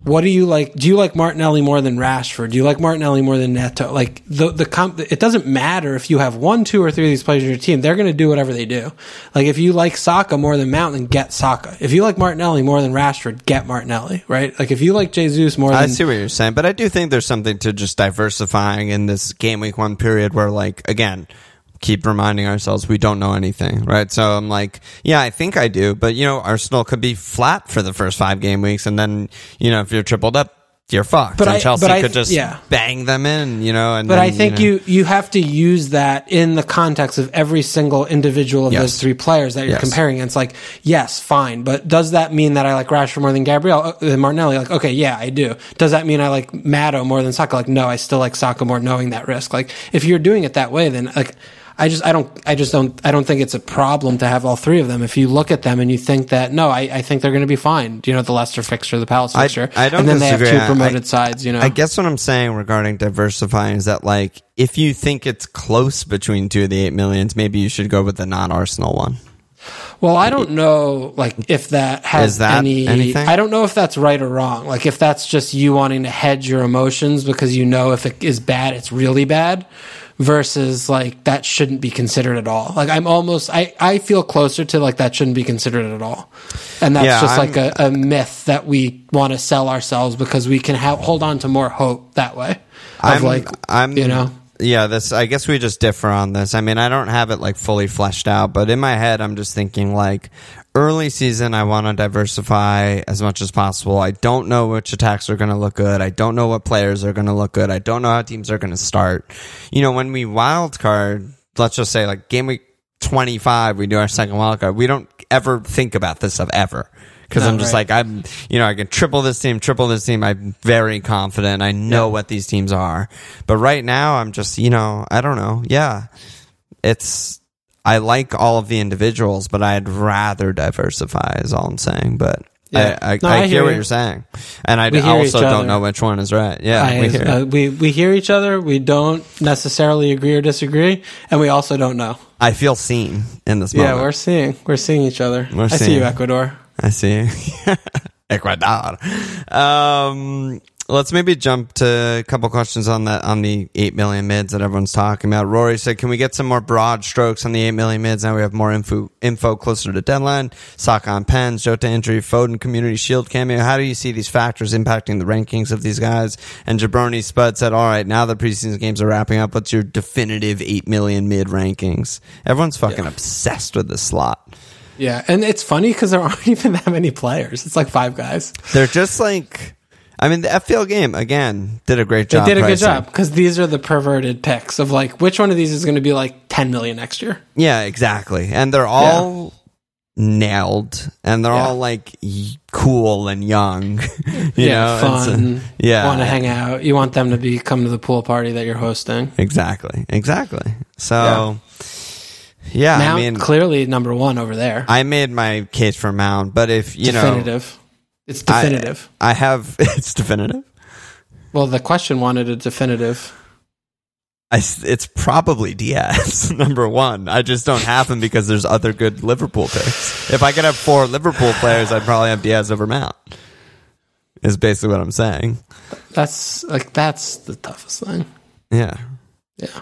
what do you like? Do you like Martinelli more than Rashford? Do you like Martinelli more than Neto? Like the the comp, it doesn't matter if you have one, two, or three of these players in your team. They're going to do whatever they do. Like if you like Saka more than Mount, then get Saka. If you like Martinelli more than Rashford, get Martinelli. Right? Like if you like Jesus more than I see what you're saying, but I do think there's something to just diversifying in this game week one period where, like, again, keep reminding ourselves we don't know anything, right? So I'm like, yeah, I think I do, but you know, Arsenal could be flat for the first five game weeks, and then you know, if you're tripled up, you're fucked. But and I- Chelsea but could th- just yeah. bang them in, you know. And But then, I think know- you, you have to use that in the context of every single individual of Yes. those three players that you're Yes. comparing. And it's like, yes, fine, but does that mean that I like Rashford more than Gabriel uh, than Martinelli? Like, okay, yeah, I do. Does that mean I like Matto more than Saka? Like, no, I still like Saka more, knowing that risk. Like, if you're doing it that way, then like. I just I don't I just don't I don't think it's a problem to have all three of them. If you look at them and you think that no, I, I think they're going to be fine. You know, the Leicester fixture, the Palace I- fixture, I don't and then they have disagree. two I- promoted sides. You know, I guess what I'm saying regarding diversifying is that like if you think it's close between two of the eight millions, maybe you should go with the non-Arsenal one. Well, I don't know, like if that has Is that any. anything? I don't know if that's right or wrong. Like if that's just you wanting to hedge your emotions because you know if it is bad, it's really bad, versus like that shouldn't be considered at all. Like I'm almost, I I feel closer to like that shouldn't be considered at all, and that's Yeah, just I'm- like a, a myth that we want to sell ourselves because we can have hold on to more hope that way. I'm like, I'm you know. Yeah, this I guess we just differ on this. I mean, I don't have it like fully fleshed out, but in my head I'm just thinking like early season I want to diversify as much as possible. I don't know which attacks are going to look good. I don't know what players are going to look good. I don't know how teams are going to start. You know, when we wild card, let's just say like game week 25 we do our second wild card. We don't ever think about this stuff ever because No, I'm just right. like I'm, you know, I can triple this team, triple this team. I'm very confident. I know what these teams are, but right now I'm just, you know, I don't know. Yeah, it's I like all of the individuals, but I'd rather diversify. Is all I'm saying. But Yeah. I, I, No, I, I hear hear what you. you're saying, and I also don't know which one is right. Yeah, I- we hear. uh, we we hear each other. We don't necessarily agree or disagree, and we also don't know. I feel seen in this Moment. Yeah, we're seeing we're seeing each other. We're I see you, Ecuador. I see. you, Ecuador. Um, let's maybe jump to a couple questions on that on the eight million mids that everyone's talking about. Rory said, "Can we get some more broad strokes on the eight million mids? Now we have more info info closer to deadline. Saka on pens, Jota injury, Foden Community Shield cameo. How do you see these factors impacting the rankings of these guys?" And Jabroni Spud said, "All right, now the preseason games are wrapping up. What's your definitive eight million mid rankings? Everyone's fucking Yeah. obsessed with the slot. Yeah, and it's funny because there aren't even that many players. It's like five guys. They're just like." I mean, the FPL game again did a great job. They did a good job because these are the perverted picks of like which one of these is going to be like ten million next year. Yeah, exactly. And they're all nailed and they're Yeah. all like cool and young. you yeah, know? And so- yeah. want to hang out. You want them to be come to the pool party that you're hosting. Exactly. Exactly. So yeah, Mount I mean clearly number one over there. I made my case for Mount, but if you know definitive. It's definitive. I have it's definitive. well, the question wanted a definitive. I, it's probably Diaz number one. I just don't have him because there's other good Liverpool picks. If I could have four Liverpool players, I'd probably have Diaz over Mount. Is basically what I'm saying. That's like that's the toughest thing. Yeah. Yeah.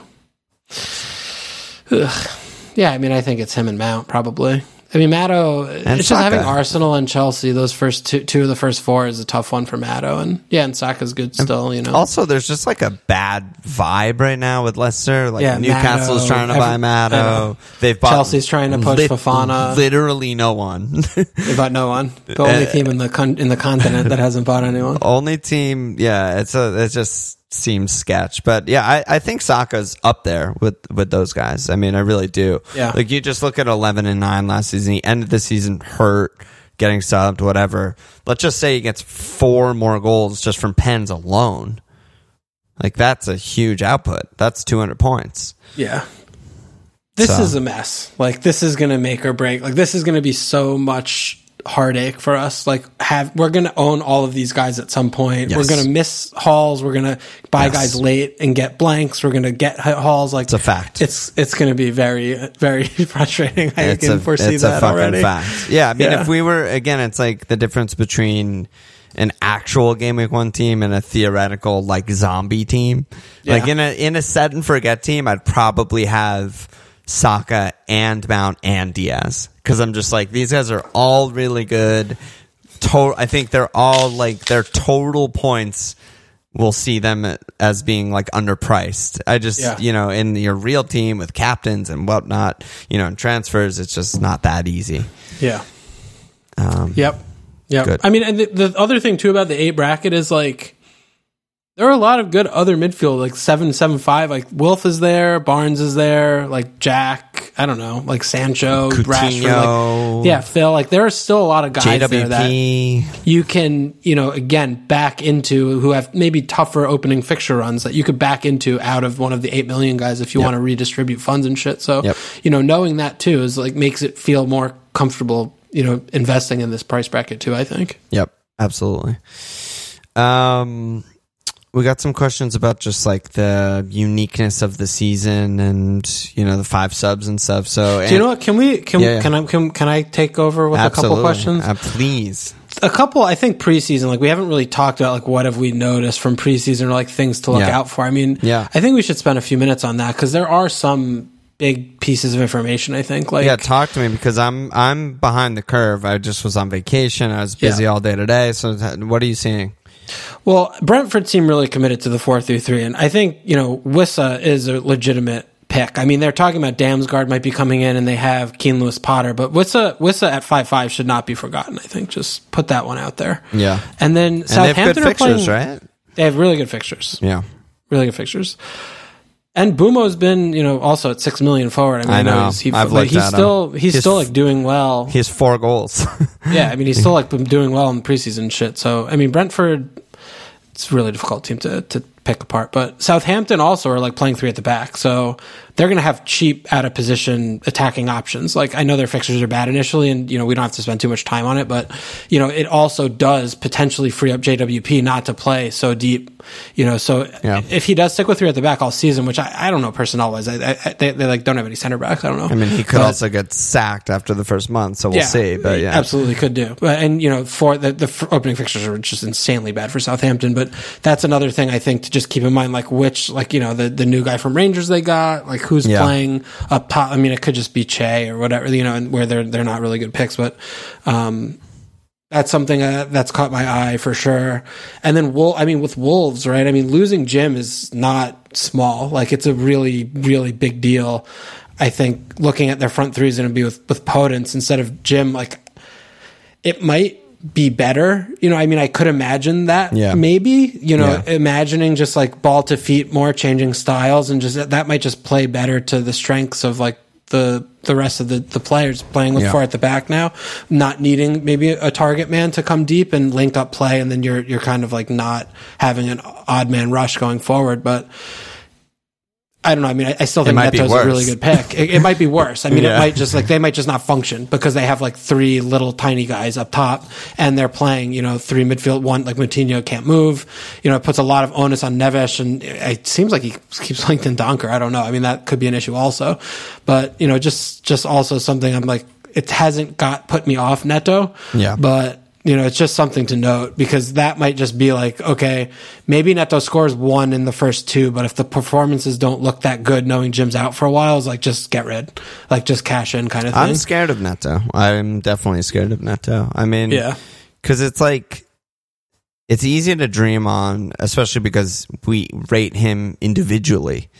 Ugh. Yeah, I mean, I think it's him and Mount probably. I mean, Matto. it's just having Arsenal and Chelsea. Those first two, two of the first four is a tough one for Matto, and yeah, and Saka's good still. You know, Also, there's just like a bad vibe right now with Leicester. Like Yeah, Newcastle's Matto, trying to every- buy I Matto. They've bought Chelsea's trying to push Fofana. Literally no one. about no one. The only Uh, team in the con- in the continent that hasn't bought anyone. Only team. Yeah, it's a. It just seems sketch. But yeah, I, I think Saka's up there with with those guys. I mean, I really do. Yeah. Like you just look at 11 and nine last season. He ended the season hurt. Getting subbed, whatever. Let's just say he gets four more goals just from pens alone. Like that's a huge output. That's 200 points. Yeah. This So- is a mess. Like this is going to make or break. Like this is going to be so much heartache for us. Like have we're going to own all of these guys at some point. Yes. We're going to miss hauls. We're going to buy Yes. guys late and get blanks. We're going to get hauls. Like It's a fact. It's it's going to be very very frustrating. I it's can a, foresee it's that a fucking already. fact. Yeah, I mean, Yeah. if we were again, it's like the difference between an actual game week one team and a theoretical like zombie team. Like in a in a set and forget team, I'd probably have Saka and Mount and Diaz because I'm just like these guys are all really good. To- I think they're all like their total points. We'll see them as being like underpriced. I just, Yeah. you know, in your real team with captains and whatnot, you know, in transfers, it's just not that easy. Yeah. Um, Yep. Yep. Good. I mean, and the, the other thing too about the eight bracket is like there are a lot of good other midfield, like seven, seven, five. Like Wilf is there, Barnes is there, like Jack. I don't know, like Sancho, Rashford. Like, yeah, Phil. Like there are still a lot of guys there that you can, you know, again back into who have maybe tougher opening fixture runs that you could back into out of one of the eight million guys if you Yep. want to redistribute funds and shit. So, Yep. you know, knowing that too is like makes it feel more comfortable, you know, investing in this price bracket too. I think. Yep, absolutely. Um, we got some questions about just like the uniqueness of the season and you know the five subs and stuff. So, Do you know what? Can we? Can Yeah, yeah. can I? Can, can I take over with a couple questions? Uh, please. a couple i think preseason like we haven't really talked about like what have we noticed from preseason or like things to look Yeah. out for i mean Yeah. i think we should spend a few minutes on that because there are some big pieces of information i think like Yeah, talk to me because I'm I'm behind the curve. I just was on vacation. I was busy all day today. So, what are you seeing? Well brentford seem really committed to the 4-3-3 and i think you know wissa is a legitimate pick. I mean they're talking about damsgaard might be coming in and they have Keane Lewis-Potter but wissa wissa at 5-5 should not be forgotten i think. Just put that one out there. Yeah, and then and they southampton have good are fixtures, playing, right? they have really good fixtures. Yeah, really good fixtures. And Mbeumo's been, you know, also at six million forward. I mean, I know. he's, he, I've like, he's at him. still he's, He's still like doing well. he has four goals. yeah, I mean, he's still like been doing well in preseason shit. So, I mean, Brentford, it's a really difficult team to to pick apart. But Southampton also are like playing three at the back, so they're going to have cheap out of position attacking options. Like I know their fixtures are bad initially, and you know we don't have to spend too much time on it, but you know it also does potentially free up JWP not to play so deep. You know, so Yeah. if he does stick with three at the back all season, which I, I don't know personnel wise, I, I, they, they like don't have any center backs. I don't know. I mean, he could But- also get sacked after the first month, so we'll see. But yeah, absolutely could do. But and you know, for the the opening fixtures are just insanely bad for Southampton. But that's another thing I think to just keep in mind, like which, like you know, the the new guy from Rangers they got, like who's Yeah. playing up top. I mean, it could just be Che or whatever, you know, and where they're they're not really good picks, but. um that's something uh, that's caught my eye for sure. And then Wol I mean, with Wolves, right? I mean, losing Jim is not small. Like, it's a really, really big deal. I think looking at their front three is going to be with, with Podence instead of Jim. Like, it might be better. You know, I mean, I could imagine that Yeah. maybe, you know, Yeah. imagining just like ball to feet more, changing styles, and just that might just play better to the strengths of like the the rest of the, the players playing with Yeah. four at the back now, not needing maybe a target man to come deep and link up play, and then you're you're kind of like not having an odd man rush going forward, but. I don't know. I mean, I, I still think might be a really good pick. It, it might be worse. I mean, Yeah. it might just like they might just not function because they have like three little tiny guys up top and they're playing, you know, three midfield. One like Moutinho can't move. You know, it puts a lot of onus on Neves, and it seems like he keeps playing Donker. I don't know. I mean, that could be an issue also, but you know, just just also something I'm like, it hasn't got put me off Neto. Yeah. but. You know, it's just something to note because that might just be like, okay, maybe Neto scores one in the first two, but if the performances don't look that good, knowing Jim's out for a while, is like just get rid, like just cash in kind of thing. I'm scared of Neto. I'm definitely scared of Neto. I mean, Yeah. because it's like it's easy to dream on, especially because we rate him individually.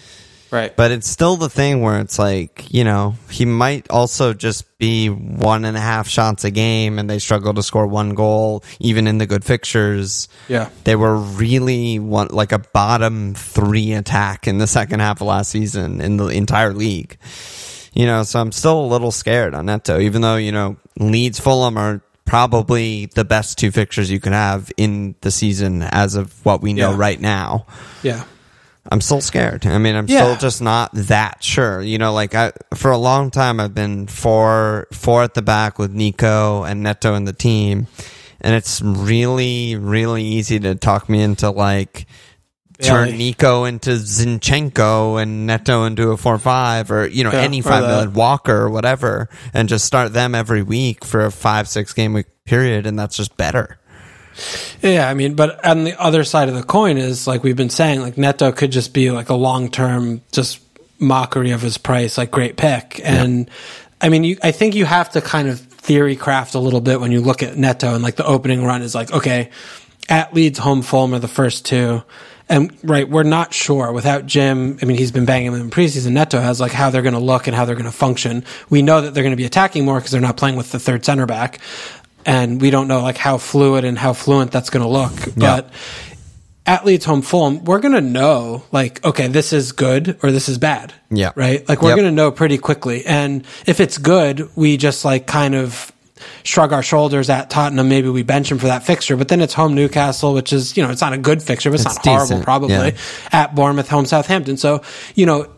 Right. But it's still the thing where it's like, you know, he might also just be one and a half shots a game and they struggle to score one goal, even in the good fixtures. Yeah. They were really one, like a bottom three attack in the second half of last season in the entire league. You know, so I'm still a little scared on Neto, even though, you know, Leeds Fulham are probably the best two fixtures you can have in the season as of what we know Yeah. right now. Yeah. I'm still scared. I mean, I'm Yeah. still just not that sure. You know, like I for a long time I've been four four at the back with Nico and Neto in the team, and it's really really easy to talk me into like turn Bailey. Nico into Zinchenko and Neto into a four five or you know Yeah, any five million Walker or whatever, and just start them every week for a five six game week period, and that's just better. Yeah, I mean, but on the other side of the coin is like we've been saying, like Neto could just be like a long term just mockery of his price, like great pick. And I mean, you, I think you have to kind of theory craft a little bit when you look at Neto and like the opening run is like, okay, at Leeds, home, Fulham are the first two. And right, we're not sure without Jim. I mean, he's been banging them in preseason. Neto has like how they're going to look and how they're going to function. We know that they're going to be attacking more because they're not playing with the third center back, and we don't know like how fluid and how fluent that's going to look. But at Leeds home Fulham, we're going to know like, okay, this is good or this is bad. Yeah. Right. Like we're Yep. going to know pretty quickly. And if it's good, we just like kind of shrug our shoulders at Tottenham. Maybe we bench him for that fixture, but then it's home Newcastle, which is, you know, it's not a good fixture, but it's, It's not horrible probably yeah. at Bournemouth, home Southampton. So, you know,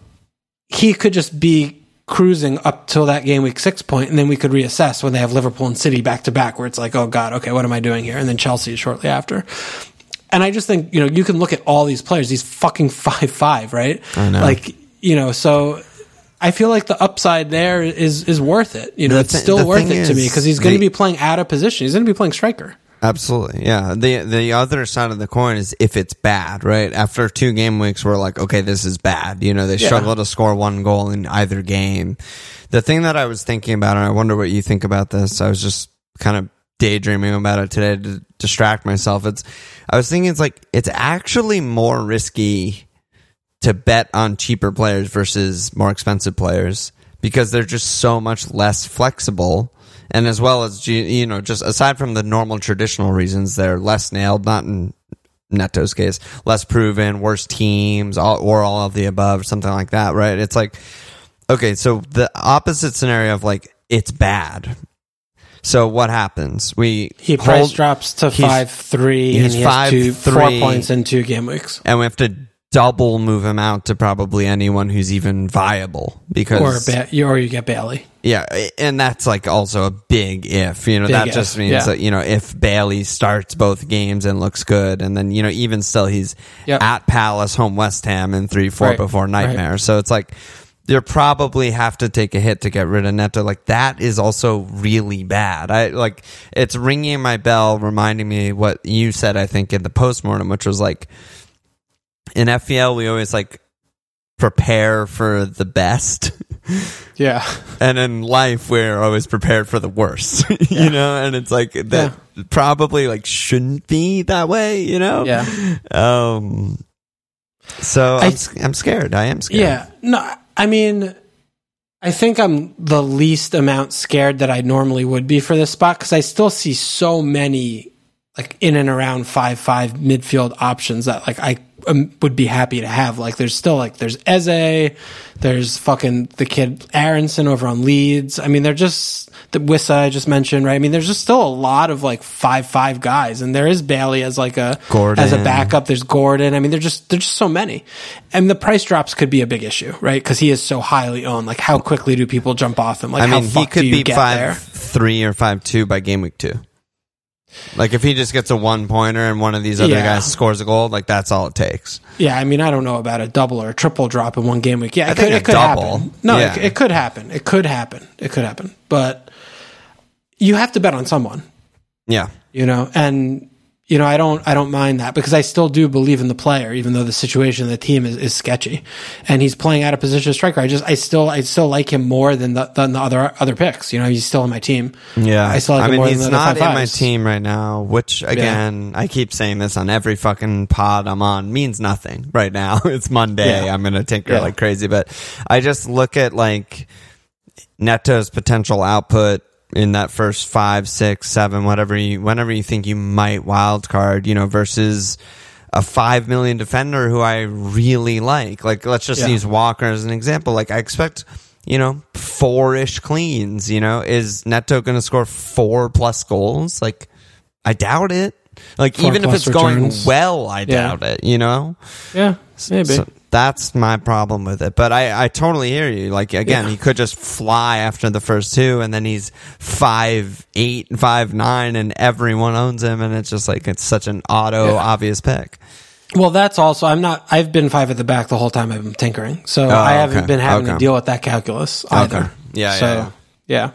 he could just be cruising up till that game week six point, and then we could reassess when they have Liverpool and City back to back, where it's like, oh God, okay, what am I doing here? And then Chelsea shortly after. And I just think, you know, you can look at all these players, these fucking five five, right? I know. Like, you know, so I feel like the upside there is is worth it. You know, The it's still worth it to me because he's going to be playing out of position. He's going to be playing striker. Absolutely. Yeah. The the other side of the coin is if it's bad, right? After two game weeks we're like, okay, this is bad. You know, they Yeah. struggle to score one goal in either game. The thing that I was thinking about, and I wonder what you think about this, I was just kind of daydreaming about it today to distract myself. It's I was thinking it's like it's actually more risky to bet on cheaper players versus more expensive players because they're just so much less flexible. And as well as, you know, just aside from the normal traditional reasons, they're less nailed, not in Neto's case, less proven, worse teams, all, or all of the above, something like that, right? It's like, okay, so the opposite scenario of like, it's bad. So what happens? We He price hold- drops to five three, and he's he two, four points in two game weeks, and we have to double move him out to probably anyone who's even viable because or ba- or you get Bailey. Yeah, and that's like also a big if. You know, Big that if, just means yeah. that you know if Bailey starts both games and looks good, and then you know even still he's Yep. at Palace, home West Ham, in three four Right, before Nightmare. So it's like you probably have to take a hit to get rid of Neto. Like that is also really bad. I like it's ringing my bell, reminding me what you said. I think in the postmortem, which was like in FPL we always like prepare for the best. Yeah, and in life we're always prepared for the worst you know? And it's like that probably like shouldn't be that way you know? Yeah, um so I- I'm, s- I'm scared. I am scared. Yeah. No, I mean, I think I'm the least amount scared that I normally would be for this spot because I still see so many like in and around five five midfield options that like I um, would be happy to have. Like there's still like there's Eze, there's fucking the kid Aaronson over on Leeds. I mean they're just the Wissa I just mentioned, right? I mean there's just still a lot of like five five guys, and there is Bailey as like a Gordon. as a backup. There's Gordon. I mean there's just there's just so many, and the price drops could be a big issue, right? Because he is so highly owned. Like how quickly do people jump off him? Like i mean how he could do you be get five there? three or five two by game week two like if he just gets a one pointer and one of these other Yeah. guys scores a goal like that's all it takes Yeah, I mean, I don't know about a double or a triple drop in one game week. Yeah, it think could, a it could double. happen. No, Yeah. it, it could happen. It could happen. It could happen. But you have to bet on someone, yeah you know, and you know, I don't, I don't mind that because I still do believe in the player, even though the situation of the team is, is sketchy, and he's playing out of position striker. I just, I still, I still like him more than the, than the other other picks. You know, he's still in my team. Yeah, I still like I mean, more he's not in my team right now. Which again, I keep saying this on every fucking pod I'm on means nothing right now. It's Monday. Yeah. I'm gonna tinker Yeah. like crazy, but I just look at like Neto's potential output in that first five, six, seven, whatever you, whenever you think you might wild card, you know, versus a five million defender who I really like. Like, let's just Yeah. use Walker as an example. Like, I expect, you know, four ish cleans. You know, is Neto going to score four plus goals? Like, I doubt it. Like, Four even if it's going well, I Yeah. doubt it. You know, Yeah, maybe. so that's my problem with it. But I, I totally hear you. Like again, Yeah. he could just fly after the first two, and then he's five eight, five nine, and five nine, and everyone owns him, and it's just like it's such an auto Yeah. obvious pick. Well, that's also I'm not. I've been five at the back the whole time I've been tinkering, so oh, I haven't Oh, okay. been having Okay. to deal with that calculus either. Okay. Yeah, So yeah,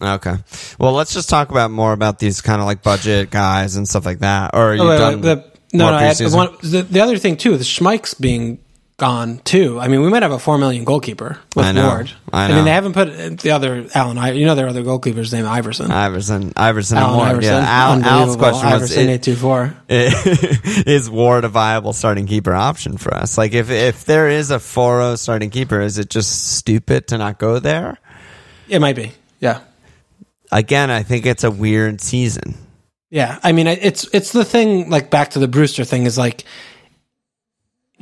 yeah. Okay. Well, let's just talk about more about these kind of like budget guys and stuff like that. Or are oh, you Oh, wait, done? wait, the, no, no. I had, one, the, the other thing too, the Schmeich's being gone too. I mean, we might have a four million goalkeeper with I know. Ward. I mean, they haven't put the other Alan. I, you know, their other goalkeeper's name Iversen. Iversen, Iversen, and Alan Ward. Iversen. Yeah. Al, Al's question was: Iversen it- eight two four. is Ward a viable starting keeper option for us? Like, if if there is a 4-0 starting keeper, is it just stupid to not go there? It might be. Yeah. Again, I think it's a weird season. Yeah, I mean, it's it's the thing. Like back to the Brewster thing is like,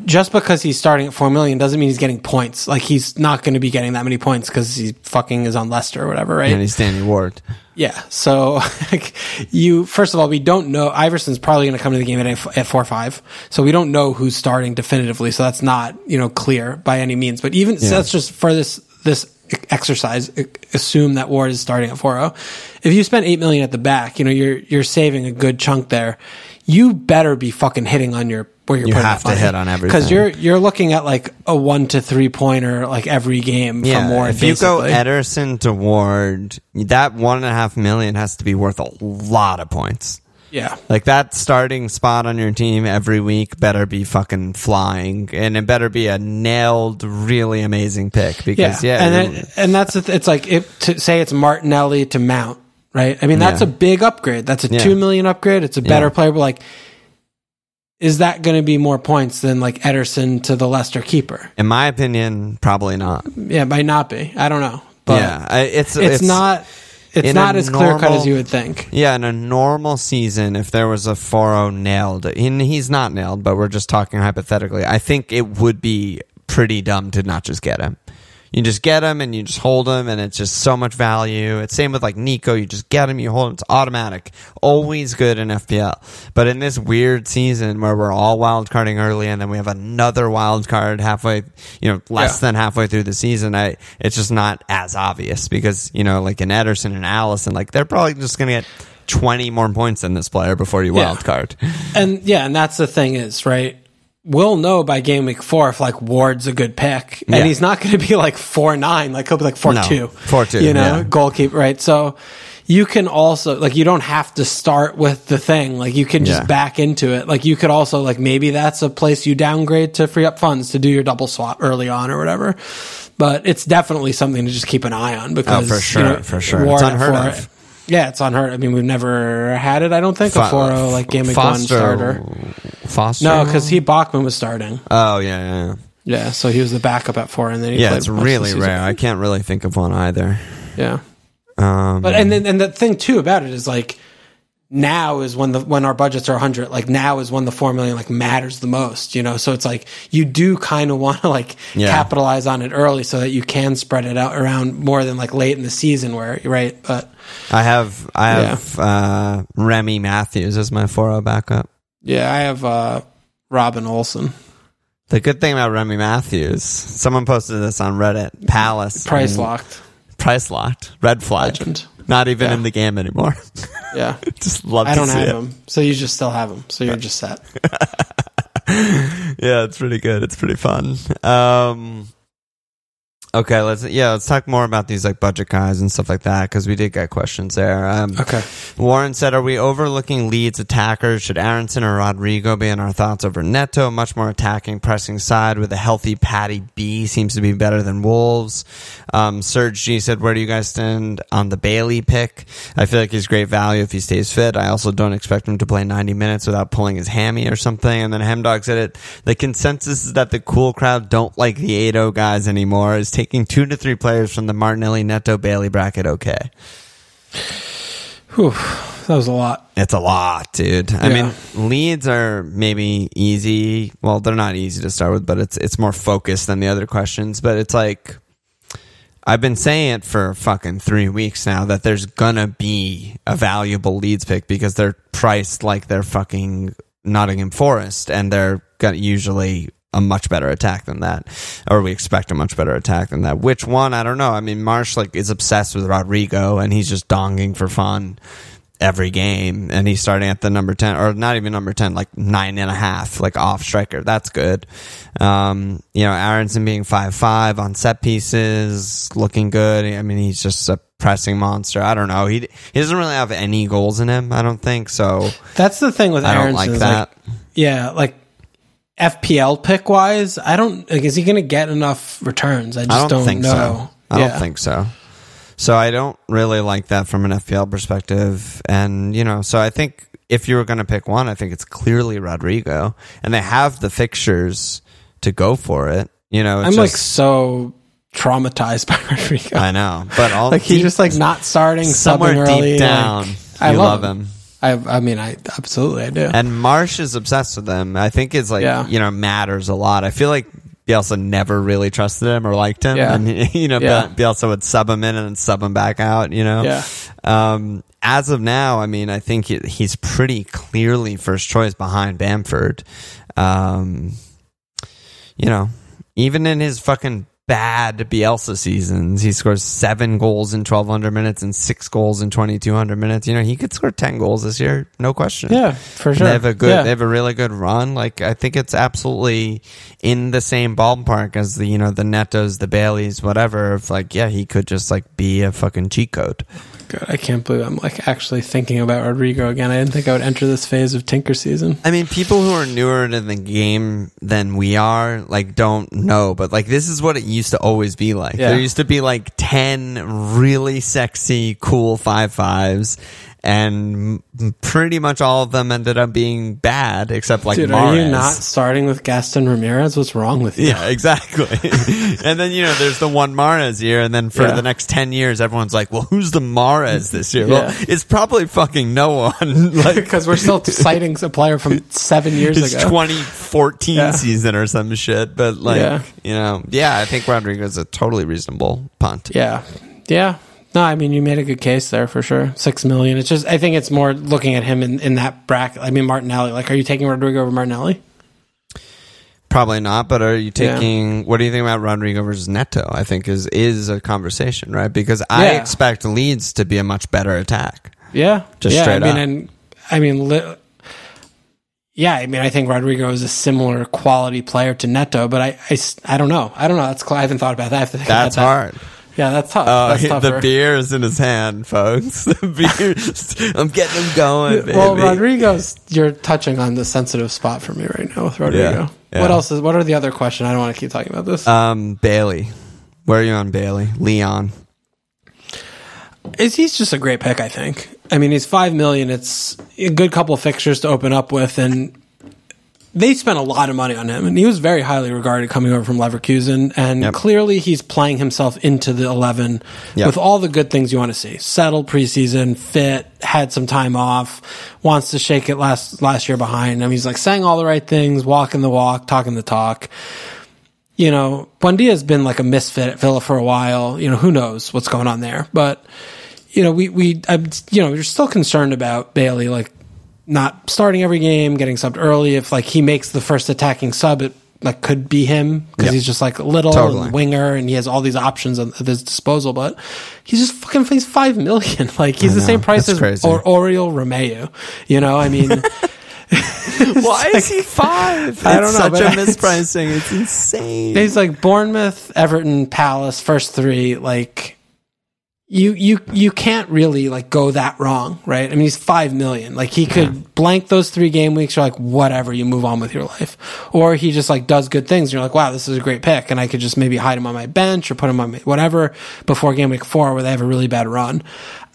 just because he's starting at four million doesn't mean he's getting points. Like he's not going to be getting that many points because he fucking is on Leicester or whatever, right? And he's Danny Ward. yeah. So like, you first of all, we don't know. Iversen's probably going to come to the game at at four five, so we don't know who's starting definitively. So that's not you know clear by any means. But even so that's just for this this exercise assume that Ward is starting at 4-0. If you spend 8 million at the back, you know, you're you're saving a good chunk there. You better be fucking hitting on your where you're You putting have to hit on everything. Cuz you're you're looking at like a 1 to 3 pointer like every game Yeah, from Ward if you go basically. Ederson to Ward, that one and a half million has to be worth a lot of points. yeah. Like that starting spot on your team every week better be fucking flying, and it better be a nailed, really amazing pick. Because yeah, and then, and that's the th- it's like if to say it's Martinelli to Mount, right? I mean, that's Yeah. a big upgrade. That's a Yeah. 2 million upgrade. It's a better Yeah. player, but like is that going to be more points than like Ederson to the Leicester keeper? in my opinion, probably not. Yeah, it might not be. I don't know. But yeah, I- it's it's, not it's not as clear cut as you would think. Yeah, in a normal season, if there was a 4-0 nailed, and he's not nailed, but we're just talking hypothetically, I think it would be pretty dumb to not just get him. You just get them and you just hold them, and it's just so much value. It's same with like Nico. You just get them, you hold them. It's automatic. Always good in FPL. But in this weird season where we're all wild carding early, and then we have another wild card halfway, you know, less Yeah. than halfway through the season, I it's just not as obvious because you know, like in Ederson and Alisson, like they're probably just going to get. 20 more points than this player before you Yeah. wild card. And yeah, and that's the thing is, right? We'll know by game week four if like Ward's a good pick, and Yeah. he's not going to be like four nine, like he'll be like four No, two, 4-2, you know, yeah. goalkeeper, right? So you can also like you don't have to start with the thing, like you can just Yeah. back into it. Like you could also like maybe that's a place you downgrade to free up funds to do your double swap early on or whatever. But it's definitely something to just keep an eye on because Oh, for sure, you know, for sure. Ward at unheard four- of. Yeah, it's unheard. I mean, we've never had it. I don't think a Fo- zero like game week one Foster- starter. Foster? No, because he Bachmann was starting. Oh, yeah, yeah, yeah. Yeah, so he was the backup at four, and then he Yeah, played it's most of the really season. rare. I can't really think of one either. Yeah, Um, but and then and the thing too about it is like now is when the when our budgets are hundred. Like now is when the four million like matters the most. You know, so it's like you do kind of want to like Yeah. capitalize on it early so that you can spread it out around more than like late in the season where right. But I have I have uh, Remi Matthews as my 4 backup. yeah, I have uh Robin Olsen The good thing about Remi Matthews, someone posted this on Reddit. Palace price locked price locked, red flag, legend. not even Yeah. in the game anymore. Yeah. just love. I don't see have it. him, so you just still have him. So you're just set. Yeah, it's pretty good. It's pretty fun. Um, okay, let's yeah, let's talk more about these like budget guys and stuff like that because we did get questions there. Um, Okay. Warren said, "Are we overlooking Leeds attackers? Should Aaronson or Rodrigo be in our thoughts over Neto? Much more attacking, pressing side with a healthy Patty B seems to be better than Wolves." Um, Serge G said, "Where do you guys stand on the Bailey pick? I feel like he's great value if he stays fit. I also don't expect him to play 90 minutes without pulling his hammy or something." And then Hemdog said, "It the consensus is that the cool crowd don't like the 8 guys anymore. Is taking two to three players from the Martinelli Neto Bailey bracket okay?" Whew, that was a lot. It's a lot, dude. I mean, Leeds are maybe easy. Well, they're not easy to start with, but it's it's more focused than the other questions. But it's like I've been saying it for fucking three weeks now that there's gonna be a valuable Leeds pick because they're priced like they're fucking Nottingham Forest, and they're usually a much better attack than that, or we expect a much better attack than that. Which one? I don't know. I mean, Marsh like is obsessed with Rodrigo, and he's just donging for fun every game, and he's starting at the number ten, or not even number ten, like nine and a half, like off striker. That's good. Um, you know, Aaronson being five five on set pieces, looking good. I mean, he's just a pressing monster. I don't know. He he doesn't really have any goals in him. I don't think so. That's the thing with I don't Aaronson. like that. yeah, like FPL pick wise, I don't like. Is he going to get enough returns? I just I don't, think know. so. I Yeah. don't think so. So I don't really like that from an FPL perspective. And, you know, so I think if you were going to pick one, I think it's clearly Rodrigo. And they have the fixtures to go for it. You know, it's I'm like so traumatized by Rodrigo. I know. But all like he's deep- just like not starting somewhere subbing early. deep down, like, you I love, love him. I, I mean, I absolutely I do. And Marsh is obsessed with them. I think it's like, Yeah. you know, matters a lot. I feel like Bielsa never really trusted him or liked him. Yeah. And, you know, Yeah. Bielsa would sub him in and then sub him back out, you know? Yeah. Um, as of now, I mean, I think he- he's pretty clearly first choice behind Bamford. Um, you know, even in his fucking bad Bielsa seasons, he scores seven goals in 1,200 minutes and six goals in 2,200 minutes. You know, he could score 10 goals this year, no question. yeah, for sure. They have a good, Yeah. they have a really good run. Like I think it's absolutely in the same ballpark as the you know the Netos, the Baileys, whatever. If like yeah, he could just like be a fucking cheat code. God, I can't believe I'm like actually thinking about Rodrigo again. I didn't think I would enter this phase of Tinker season. I mean, people who are newer to the game than we are, like, don't know, but like, this is what it used to always be like. Yeah. There used to be like 10 really sexy, cool five fives. And pretty much all of them ended up being bad, except like Dude, Mahrez. are you not starting with Gaston Ramirez? What's wrong with you? Yeah, exactly. and then you know, there's the one Mahrez year, and then for Yeah. the next ten years, everyone's like, "Well, who's the Mahrez this year?" Well, Yeah. it's probably fucking no one. like Because we're still citing a player from seven years ago. 2014 Yeah. season or some shit. But like, you know, yeah, I think Rodrigo's a totally reasonable punt. Yeah. Yeah. No, I mean you made a good case there for sure. Six million. It's just I think it's more looking at him in, in that bracket. I mean Martinelli. Like, are you taking Rodrigo over Martinelli? Probably not, but are you Yeah. taking? What do you think about Rodrigo versus Neto? I think is is a conversation, right? Because I Yeah. expect Leeds to be a much better attack. Yeah. Just yeah, straight I mean, up. and I mean, li- yeah, I mean, I think Rodrigo is a similar quality player to Neto, but I, I, I don't know. I don't know. That's I haven't thought about that. I have to think That's about that. hard. Yeah, that's tough. Oh, that's he- the beer is in his hand, folks. The beer. I'm getting him going, baby. Well, Rodrigo's you're touching on the sensitive spot for me right now with Rodrigo. Yeah, yeah. What else is? What are the other question? I don't want to keep talking about this. um, Bailey. Where are you on Bailey? Leon. is he's just a great pick. I think. I mean, he's five million. It's a good couple of fixtures to open up with, and they spent a lot of money on him, and he was very highly regarded coming over from Leverkusen. And Yep. clearly, he's playing himself into the eleven Yep. with all the good things you want to see: settled preseason, fit, had some time off, wants to shake it last last year behind. him. he's like saying all the right things, walking the walk, talking the talk you know, Buendia has been like a misfit at Villa for a while. You know, who knows what's going on there? But you know, we we I'm, you know, you're still concerned about Bailey like not starting every game, getting subbed early. If like he makes the first attacking sub, it like could be him because Yep. he's just like a little Totally. and winger, and he has all these options at his disposal. But he's just fucking he's five million. Like he's the same price That's as crazy. or Oriol Romeu. You know, I mean. Why is he five? I don't It's know, Such a it's- mispricing. It's insane. He's like Bournemouth, Everton, Palace, first three. Like you, you, you can't really like go that wrong, right? I mean, he's five million. Like he could blank those three game weeks. You're like, whatever. You move on with your life, or he just like does good things. And you're like, wow, this is a great pick, and I could just maybe hide him on my bench or put him on my whatever before game week four where they have a really bad run.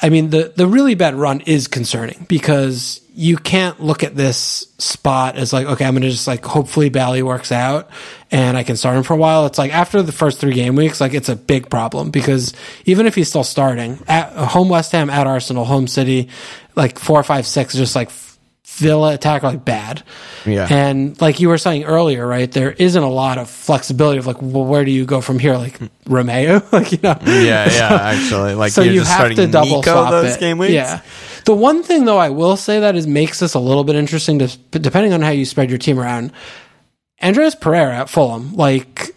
I mean, the the really bad run is concerning because you can't look at this spot as like, okay, I'm going to just like, hopefully Bailey works out and I can start him for a while. It's like after the first three game weeks, like it's a big problem because even if he's still starting at home West Ham, at Arsenal, home City, like four, five, six, just like Villa attack are like bad. Yeah. And like you were saying earlier, right, there isn't a lot of flexibility of like, well, where do you go from here? Like Romeu? like, you know? yeah, yeah. Actually, like so you have to double Nico swap those it. game weeks. Yeah. The one thing though I will say that is makes this a little bit interesting to depending on how you spread your team around. Andreas Pereira at Fulham, like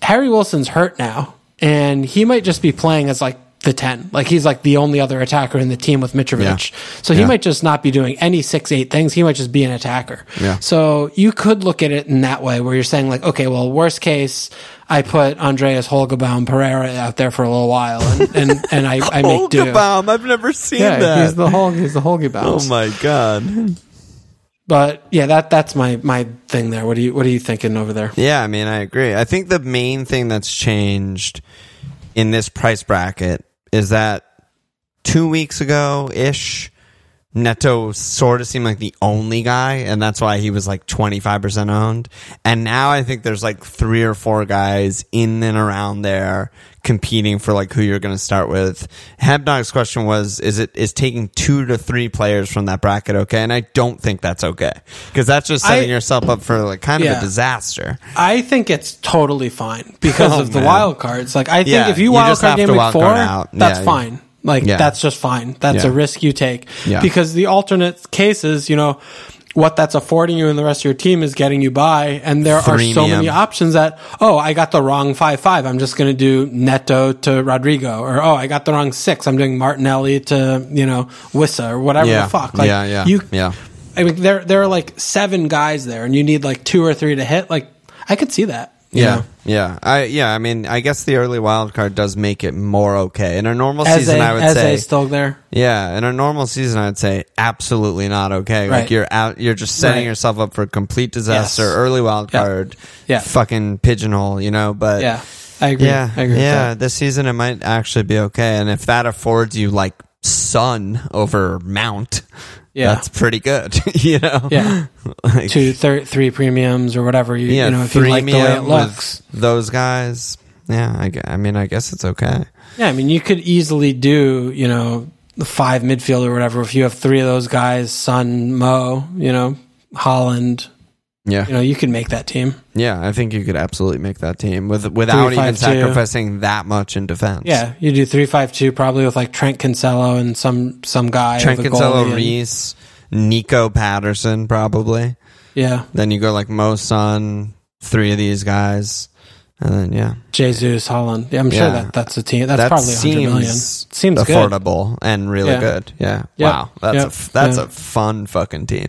Harry Wilson's hurt now, and he might just be playing as like the ten. Like he's like the only other attacker in the team with Mitrovic. So he Yeah. might just not be doing any six eight things. He might just be an attacker. Yeah. So you could look at it in that way, where you're saying like, okay, well, worst case, I put Andreas Holgebaum Pereira out there for a little while, and and, and I, I make do. Holgebaum, I've never seen Yeah, that. he's the Hol- he's the Holgebaum. oh my god. But yeah, that that's my my thing there. What do you what are you thinking over there? Yeah, I mean, I agree. I think the main thing that's changed in this price bracket is that two weeks ago ish, Neto sort of seemed like the only guy, and that's why he was like 25% owned. And now I think there's like three or four guys in and around there competing for like who you're going to start with. Hebdog's question was, is it, is taking two to three players from that bracket okay? And I don't think that's okay. Cause that's just setting I- yourself up for like kind of a disaster. I think it's totally fine because Oh, of the man. wild cards. Like I think Yeah, if you you wild card game wild four, out. that's Yeah, fine. Like Yeah. that's just fine. That's Yeah. a risk you take. Yeah. Because the alternate cases, you know, what that's affording you and the rest of your team is getting you by, and there are so many options that oh, I got the wrong five five. I'm just going to do Neto to Rodrigo, or oh, I got the wrong six. I'm doing Martinelli to you know Wissa or whatever Yeah. the fuck. Like, yeah, yeah. You yeah. I mean, there there are like seven guys there, and you need like two or three to hit. Like, I could see that. Yeah, know? yeah, I yeah. I mean, I guess the early wild card does make it more okay. In a normal As season, a, I would as say, a still there. yeah. In a normal season, I'd say absolutely not okay. Like you're out, you're just setting Right. yourself up for a complete disaster. Yes. Early wild card, Yeah. fucking pigeonhole, you know. But Yeah, I agree. yeah, I agree. yeah. This season, it might actually be okay, and if that affords you like Son over Mount. Yeah. That's pretty good, you know. Yeah. Like, two, thir- three premiums or whatever. You, yeah, you know, if you like the way it looks. those guys. Yeah, I, I mean, I guess it's okay. Yeah, I mean, you could easily do, you know, the five midfield or whatever. If you have three of those guys, Son, Mo, you know, Haaland, Yeah, you know, you could make that team. yeah. I think you could absolutely make that team with without Three, even five, two. sacrificing that much in defense. Yeah, you do three five two probably with like Trent Cancelo and some some guy. Trent Cancelo, Reece, Nico Patterson, probably. yeah, Then you go like Mo Son, three of these guys, and then yeah, Jesus Haaland. Yeah, I'm Yeah. sure that that's a team. That's that probably a hundred million. seems Seems good. affordable and really Yeah. good. Yeah, Yep. wow, that's Yep. a f- that's Yeah. a fun fucking team.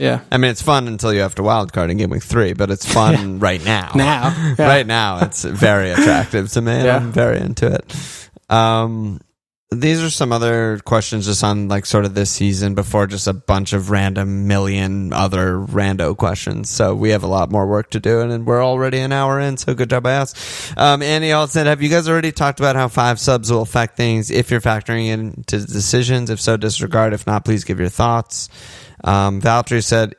Yeah, I mean, it's fun until you have to wild card in game week three, but it's fun right now. now, yeah. right now, it's very attractive to me. and Yeah. I'm very into it. Um, these are some other questions just on like sort of this season before just a bunch of random million other rando questions. So we have a lot more work to do and we're already an hour in. So good job by us. Um, Andy Alton, have you guys already talked about how five subs will affect things if you're factoring into decisions? If so, disregard. If not, please give your thoughts. Um, said,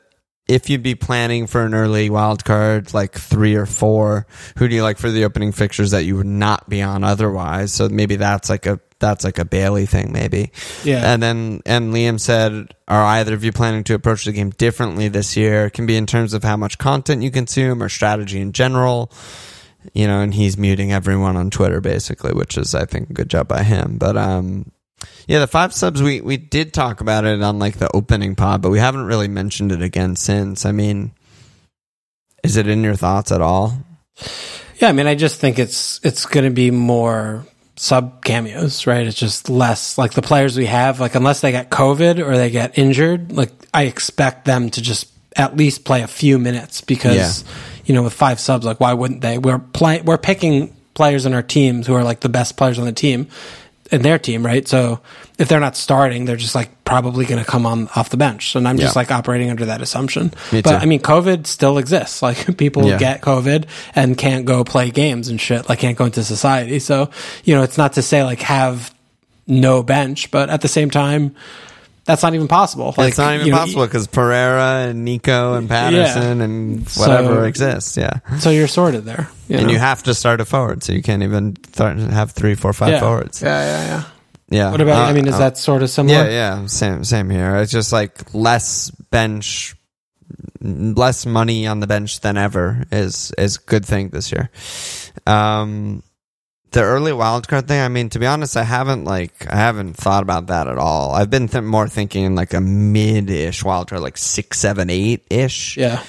if you'd be planning for an early wild card, like three or four, who do you like for the opening fixtures that you would not be on otherwise? So maybe that's like a that's like a Bailey thing, maybe. Yeah. And then and Liam said, are either of you planning to approach the game differently this year? It can be in terms of how much content you consume or strategy in general. You know, and he's muting everyone on Twitter basically, which is I think a good job by him. But um yeah, the five subs we we did talk about it on like the opening pod, but we haven't really mentioned it again since. I mean, is it in your thoughts at all? Yeah, I mean, I just think it's it's going to be more sub cameos, right? It's just less like the players we have, like unless they get COVID or they get injured, like I expect them to just at least play a few minutes because you know with five subs, like why wouldn't they? We're playing we're picking players in our teams who are like the best players on the team in their team, right? So if they're not starting, they're just like probably going to come on off the bench, and I'm just like operating under that assumption. Me but too. I mean, COVID still exists. Like people Yeah. get COVID and can't go play games and shit. Like can't go into society. So you know, it's not to say like have no bench, but at the same time, that's not even possible. Like, it's not even you know, possible because Pereira and Nico and Patterson and whatever So- exists. Yeah. So you're sorted there, you and know? you have to start a forward, so you can't even start have three, four, five yeah. forwards. Yeah, yeah, yeah. Yeah. What about? Uh, I mean, is uh, that sort of similar? Yeah, yeah, same, same here. It's just like less bench, less money on the bench than ever is is good thing this year. Um, the early wild card thing. I mean, to be honest, I haven't like I haven't thought about that at all. I've been th- more thinking like a mid-ish wild card, like six, seven, eight ish. Yeah.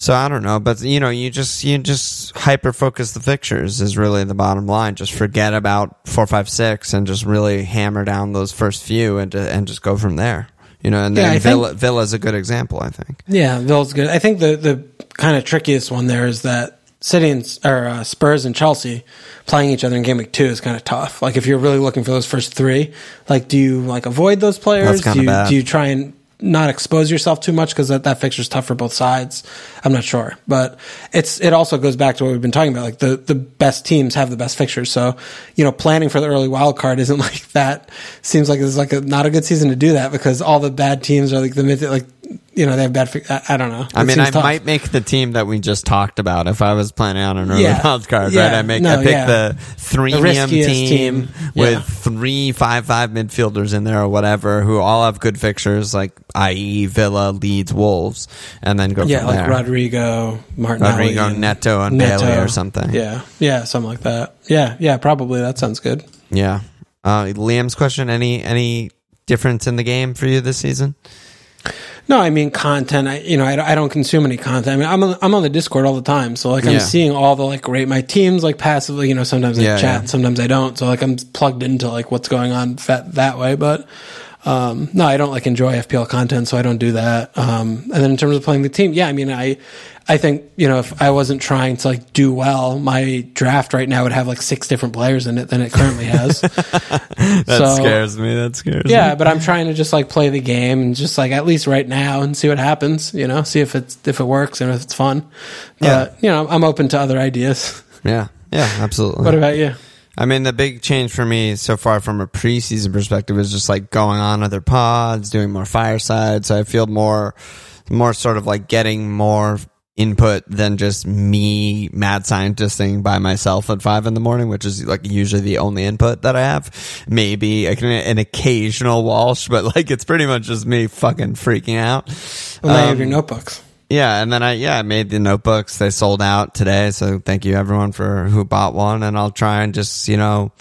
So I don't know, but you know, you just you just hyper focus the fixtures is really the bottom line. Just forget about four, five, six, and just really hammer down those first few and uh, and just go from there. You know, and Yeah, then think- Villa Villa's a good example. I think. Yeah, Villa's good. I think the the kind of trickiest one there is that City and or uh, Spurs and Chelsea playing each other in game week two is kind of tough. Like if you're really looking for those first three, like do you like avoid those players? Do you bad. do you try and not expose yourself too much because that, that fixture's tough for both sides. I'm not sure, but it's it also goes back to what we've been talking about. Like the the best teams have the best fixtures, so you know planning for the early wild card isn't like that. Seems like it's like a, not a good season to do that because all the bad teams are like the mid like you know they have bad. I, I don't know. I mean, I tough. might make the team that we just talked about if I was planning on an early Yeah. wild card, Yeah. right? I make No, I pick yeah. the three team, team. with three five five midfielders in there or whatever who all have good fixtures, like i.e. Villa, Leeds, Wolves, and then go yeah, like there. Rodrigo, Martinelli, Rodrigo, and Neto, and Neto. Bailey or something. Yeah, yeah, something like that. Yeah, yeah, probably that sounds good. Yeah. Uh, Liam's question: Any any difference in the game for you this season? No, I mean content. I you know I, I don't consume any content. I mean I'm on, I'm on the Discord all the time, so like I'm Yeah. seeing all the like rate my teams like passively. You know sometimes I Yeah, chat, yeah. sometimes I don't. So like I'm plugged into like what's going on that that way. But um, no, I don't like enjoy FPL content, so I don't do that. Um, and then in terms of playing the team, yeah, I mean I I think you know if I wasn't trying to like do well, my draft right now would have like six different players in it than it currently has. That So- scares me. That scares me. Yeah, me. but I'm trying to just like play the game and just like at least right now and see what happens. You know, see if it's if it works and if it's fun. But you know, I'm open to other ideas. Yeah. Yeah. Absolutely. What about you? I mean, the big change for me so far from a preseason perspective is just like going on other pods, doing more fireside. So I feel more, more sort of like getting more input than just me mad scientisting by myself at five in the morning, which is like usually the only input that I have. Maybe an occasional Walsh, but like it's pretty much just me fucking freaking out. Well, now you have um, your notebooks. Yeah, and then I yeah I made the notebooks. They sold out today, so thank you everyone for who bought one. And I'll try and just you know,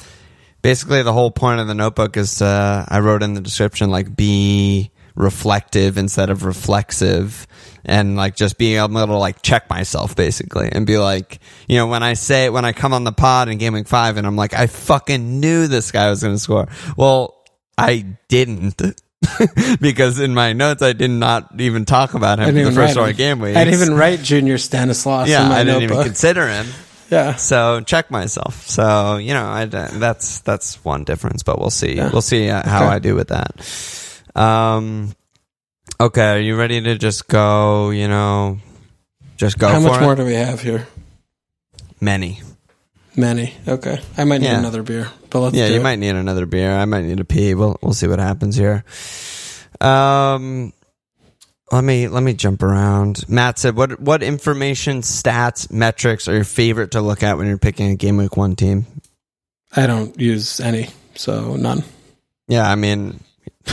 basically the whole point of the notebook is to I wrote in the description like be reflective instead of reflexive and like just being able to like check myself basically and be like, you know, when I say, it when I come on the pod in gaming 5 and I'm like, I fucking knew this guy was going to score. Well, I didn't. because in my notes I did not even talk about him the first four game weeks. I didn't even write Junior Stanislas. Yeah, I didn't notebook. even consider him. Yeah. So check myself. So you know, I, that's that's one difference, but we'll see. Yeah. We'll see uh, how okay. I do with that. Um, Okay, are you ready to just go? You know, just go. How much it? more do we have here? Many. Many. Okay, I might need yeah. another beer, but let's. Yeah, you it. might need another beer. I might need a pee. We'll we'll see what happens here. Um, let me let me jump around. Matt said, "What what information, stats, metrics are your favorite to look at when you're picking a game week one team?" I don't use any, so none. Yeah, I mean,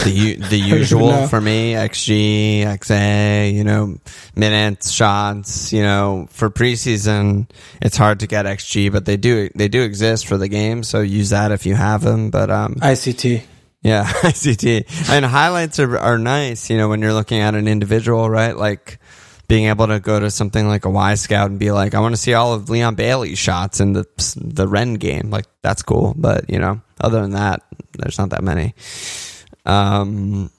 the the usual for me xg xa you know minutes shots you know for preseason it's hard to get xg but they do they do exist for the game so use that if you have them but um ict yeah ict and highlights are, are nice you know when you're looking at an individual right like being able to go to something like a Wyscout and be like, I want to see all of Leon Bailey's shots in the the Ren game. Like that's cool, but you know, other than that, there's not that many. Um,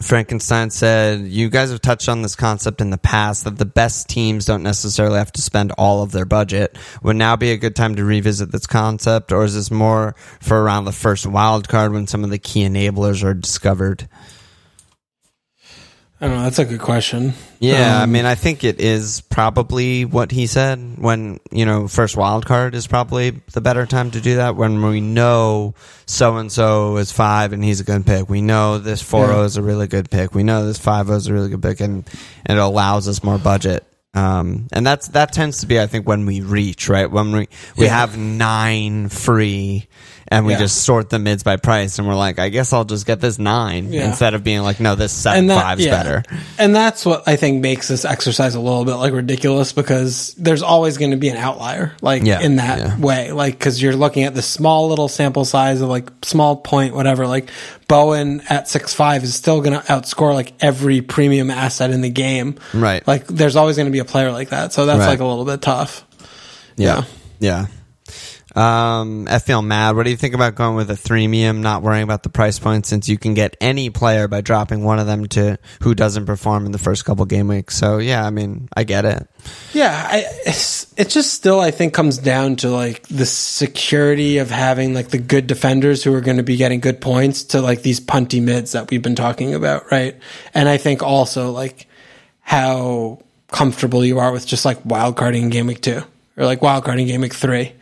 Frankenstein said, You guys have touched on this concept in the past that the best teams don't necessarily have to spend all of their budget. Would now be a good time to revisit this concept, or is this more for around the first wild card when some of the key enablers are discovered? I don't know. That's a good question. Yeah, um, I mean, I think it is probably what he said when you know first wild card is probably the better time to do that when we know so and so is five and he's a good pick. We know this four yeah. is a really good pick. We know this five is a really good pick, and, and it allows us more budget. Um, and that's that tends to be, I think, when we reach right when we we yeah. have nine free and we yeah. just sort the mids by price and we're like i guess i'll just get this nine yeah. instead of being like no this seven that, five's yeah. better. And that's what i think makes this exercise a little bit like ridiculous because there's always going to be an outlier like in that way. Like because you're looking at the small little sample size of like small point whatever. Like bowen at six five is still going to outscore like every premium asset in the game. Right. Like there's always going to be a player like that. So that's right. like a little bit tough. Yeah. Yeah um, FPL Mad, what do you think about going with a threemium, not worrying about the price point, since you can get any player by dropping one of them to who doesn't perform in the first couple game weeks? So yeah, I mean, I get it. Yeah, I, it just still I think comes down to like the security of having like the good defenders who are going to be getting good points to like these punty mids that we've been talking about, right? And I think also like how comfortable you are with just like wildcarding in game week two or like wildcarding game week three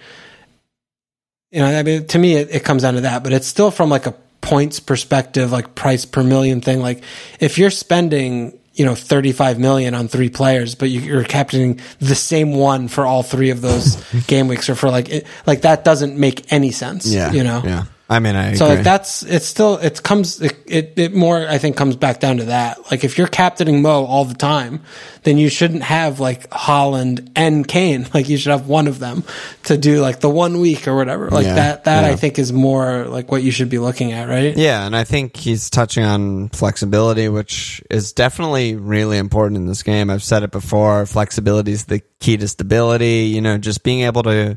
you know, I mean, to me, it, it comes down to that, but it's still from like a points perspective, like price per million thing. Like if you're spending, you know, 35 million on three players, but you, are captaining the same one for all three of those game weeks or for like, it, like that doesn't make any sense. Yeah. You know? Yeah. I mean, I so like that's it's still it comes it, it, it more I think comes back down to that. Like if you're captaining Mo all the time, then you shouldn't have like Haaland and Kane. Like you should have one of them to do like the one week or whatever. Like yeah, that that yeah. I think is more like what you should be looking at, right? Yeah, and I think he's touching on flexibility, which is definitely really important in this game. I've said it before. Flexibility is the key to stability. You know, just being able to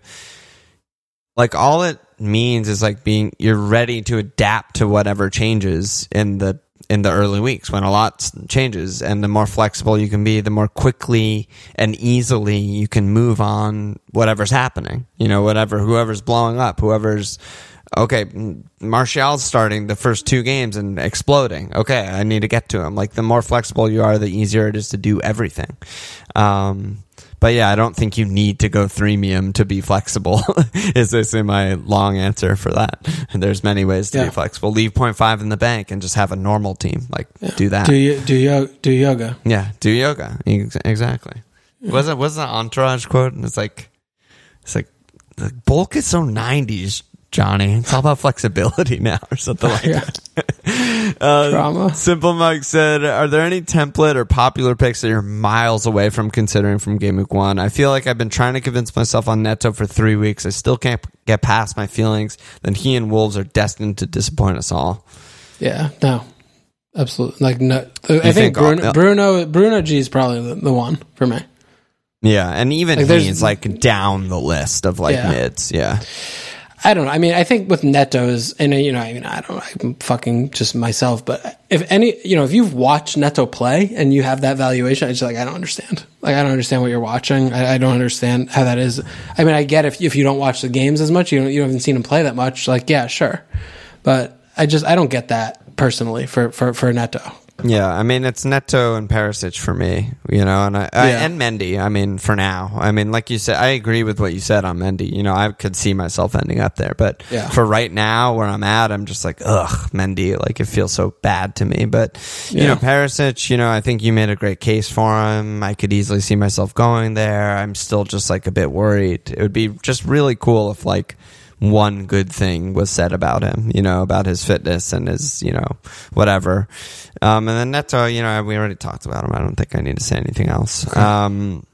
like all it means is like being you're ready to adapt to whatever changes in the in the early weeks when a lot changes. And the more flexible you can be the more quickly and easily you can move on whatever's happening. You know whatever whoever's blowing up whoever's okay Martial's starting the first two games and exploding. Okay I need to get to him. Like the more flexible you are the easier it is to do everything. Um But yeah, I don't think you need to go threemium to be flexible. is this in my long answer for that? And there's many ways to Yeah. be flexible. Leave 0.5 in the bank and just have a normal team. Like do that. Do you do yo- do yoga? yeah, do yoga. Ex- Exactly. Was it was the entourage quote? And it's like it's like the bulk is so 90s, Johnny. It's all about flexibility now or something like Yeah. that. Uh, Drama. Simple Mike said, "Are there any template or popular picks that you're miles away from considering from Game Week One? I feel like I've been trying to convince myself on Neto for three weeks. I still can't get past my feelings that he and Wolves are destined to disappoint us all. Yeah, no, absolutely. Like no, I think, think- Bruno, uh, Bruno Bruno G is probably the, the one for me. Yeah, and even Like, he's like down the list of like Yeah. mids. Yeah, I don't know. I mean, I think with Neto's, and you know, I mean, I don't, I'm fucking just myself, but if any, you know, if you've watched Neto play and you have that valuation, it's just like, I don't understand. Like, I don't understand what you're watching. I, I don't understand how that is. I mean, I get if, if you don't watch the games as much, you don't, you haven't seen him play that much. Like, yeah, sure. But I just, I don't get that personally for, for, for Neto. Yeah. I mean, it's Neto and Perisic for me, you know, and I, I Yeah. and Mendy. I mean, for now, I mean, like you said, I agree with what you said on Mendy. You know, I could see myself ending up there, but Yeah. for right now, where I'm at, I'm just like, ugh, Mendy. Like it feels so bad to me. But you Yeah. know, Perisic. You know, I think you made a great case for him. I could easily see myself going there. I'm still just like a bit worried. It would be just really cool if like one good thing was said about him, you know, about his fitness and his, you know, whatever. Um, and then Neto, you know, we already talked about him. I don't think I need to say anything else. Um,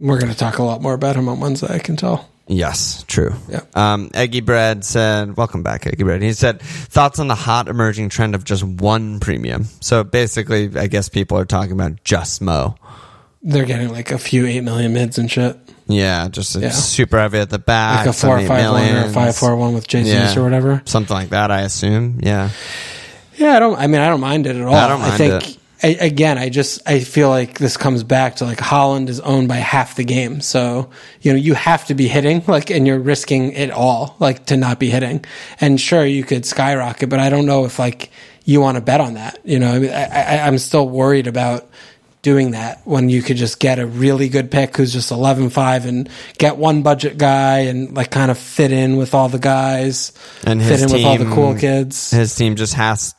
We're going to talk a lot more about him on Wednesday, I can tell. yes, true. Yeah. Um, Eggy Bread said, welcome back, Eggy Bread. He said, thoughts on the hot emerging trend of just one premium. So basically, I guess people are talking about just Mo. They're getting like a few 8 million mids and shit. Yeah, just Yeah. super heavy at the back. Like a 4 some 5 1 or a millions. 5 4 1 with Jesus Yeah. or whatever. Something like that, I assume. Yeah. Yeah, I don't. I mean, I don't mind it at all. I don't mind think it. I, again, I just I feel like this comes back to like Haaland is owned by half the game, so you know you have to be hitting like, and you're risking it all like to not be hitting. And sure, you could skyrocket, but I don't know if like you want to bet on that. You know, I mean, I, I, I'm still worried about doing that when you could just get a really good pick who's just 11-5 and get one budget guy and like kind of fit in with all the guys And fit in with all the cool kids His team just has,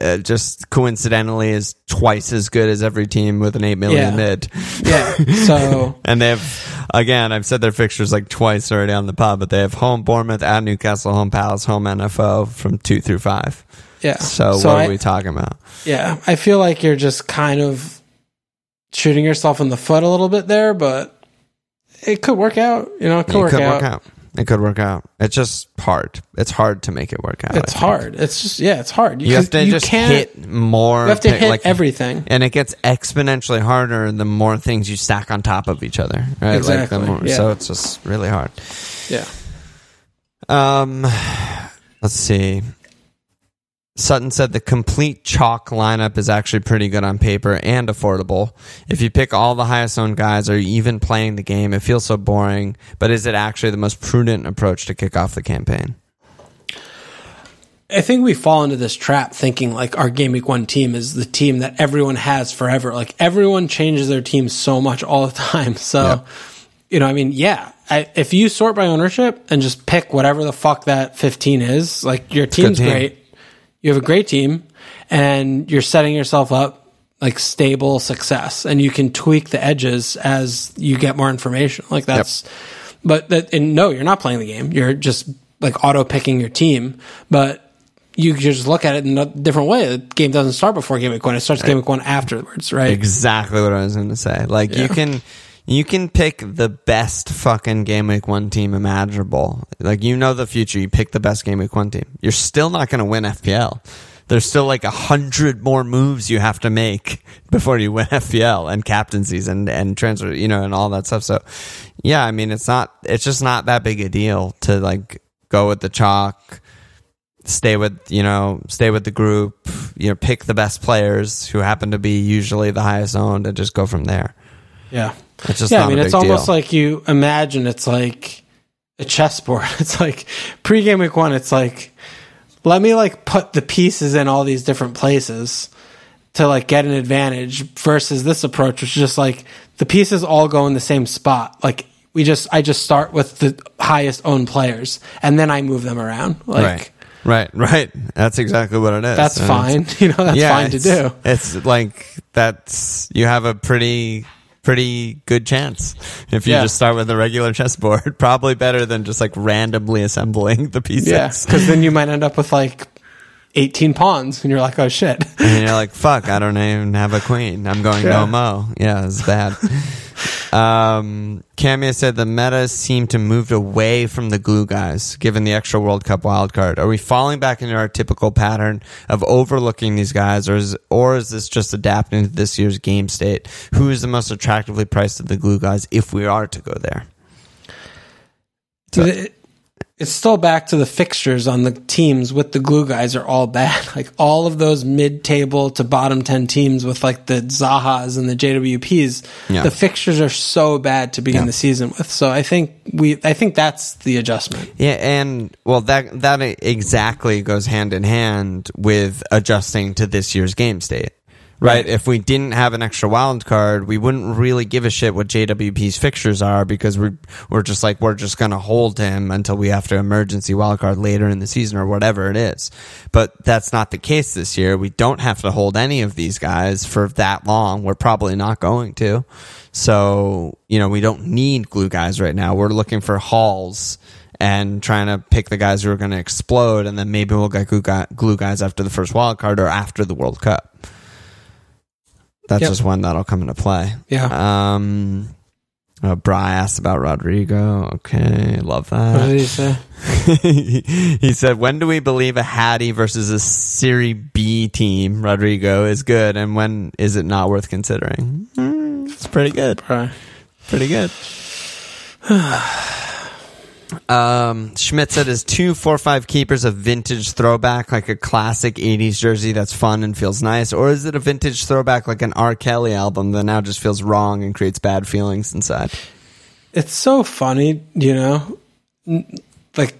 uh, just coincidentally, is twice as good as every team with an 8 million Yeah. mid. yeah so And they have, again, I've said their fixtures like twice already on the pod, but they have home Bournemouth, at Newcastle, home Palace, home NFO from two through five. Yeah. So, So what I- are we talking about? Yeah. I feel like you're just kind of shooting yourself in the foot a little bit there, but it could work out. You know, it could, it work, could out. work out. It could work out. It's just hard. It's hard to make it work out. It's hard. It's just yeah, it's hard. You have to you just can't, hit more. You have to hit like, everything. and it gets exponentially harder the more things you stack on top of each other. Right? Exactly, Like the more, yeah. So it's just really hard. Yeah. Um, let's see. Sutton said the complete chalk lineup is actually pretty good on paper and affordable. If you pick all the highest owned guys or even playing the game, it feels so boring. But is it actually the most prudent approach to kick off the campaign? I think we fall into this trap thinking like our game week one team is the team that everyone has forever. Like everyone changes their team so much all the time. So, Yep. you know, I mean, yeah, I, if you sort by ownership and just pick whatever the fuck that 15 is, like your team's team. great. You have a great team and you're setting yourself up like stable success and you can tweak the edges as you get more information. Like that's, but that, and no, you're not playing the game. You're just like auto picking your team, but you just look at it in a different way. The game doesn't start before game week one; it starts game week one afterwards, right? Exactly what I was going to say. Like you can you can pick the best fucking game week 1 team imaginable. Like you know the future, you pick the best game week 1 team. You're still not going to win FPL. There's still like a hundred more moves you have to make before you win FPL and captaincies and, and transfer, you know, and all that stuff. So yeah, I mean, it's not, it's just not that big a deal to like go with the chalk, stay with you know stay with the group you know pick the best players who happen to be usually the highest owned and just go from there Yeah, it's just yeah. I mean, it's almost deal. like you imagine it's like a chessboard. It's like pre-game week one. It's like let me like put the pieces in all these different places, to like get an advantage versus this approach, which is just like the pieces all go in the same spot. Like we just, I just start with the highest owned players and then I move them around. Like, right. Right, right. That's exactly what it is. That's And fine. You know, that's yeah, fine to do. It's like that's you have a pretty pretty good chance if you Yeah. just start with a regular chessboard. Probably better than just like randomly assembling the pieces. Yeah. Cause then you might end up with like 18 pawns and you're like, oh shit. And you're like, fuck, I don't even have a queen. I'm going Yeah. no mo. Yeah, it's bad. um, Cameo said the meta seemed to move away from the glue guys, given the extra World Cup wildcard. Are we falling back into our typical pattern of overlooking these guys, or is, or is this just adapting to this year's game state? Who is the most attractively priced of the glue guys if we are to go there? It, it's still back to the fixtures on the teams with the glue guys are all bad. Like all of those mid table to bottom 10 teams with like the Zahas and the JWPs, Yeah. the fixtures are so bad to begin Yeah. the season with. So I think we, I think that's the adjustment. Yeah, and well, that that exactly goes hand in hand with adjusting to this year's game state, right? If we didn't have an extra wild card, we wouldn't really give a shit what JWP's fixtures are because we're we're just like we're just gonna hold him until we have to emergency wild card later in the season or whatever it is. But that's not the case this year. We don't have to hold any of these guys for that long. We're probably not going to. So, you know, we don't need glue guys right now. We're looking for hauls and trying to pick the guys who are going to explode, and then maybe we'll get glue guys after the first wild card or after the World Cup. That's Yep. just one that'll come into play. Yeah. Um, uh, Bry asked about Rodrigo. Okay, love that. what did he say? he said, "When do we believe a Hattie versus a Serie B team, Rodrigo, is good, and when is it not worth considering?" Hmm, it's pretty good. Pretty good. um, Schmidt said his two four five keepers a vintage throwback like a classic '80s jersey that's fun and feels nice, or is it a vintage throwback like an R. Kelly album that now just feels wrong and creates bad feelings inside? It's so funny, you know, like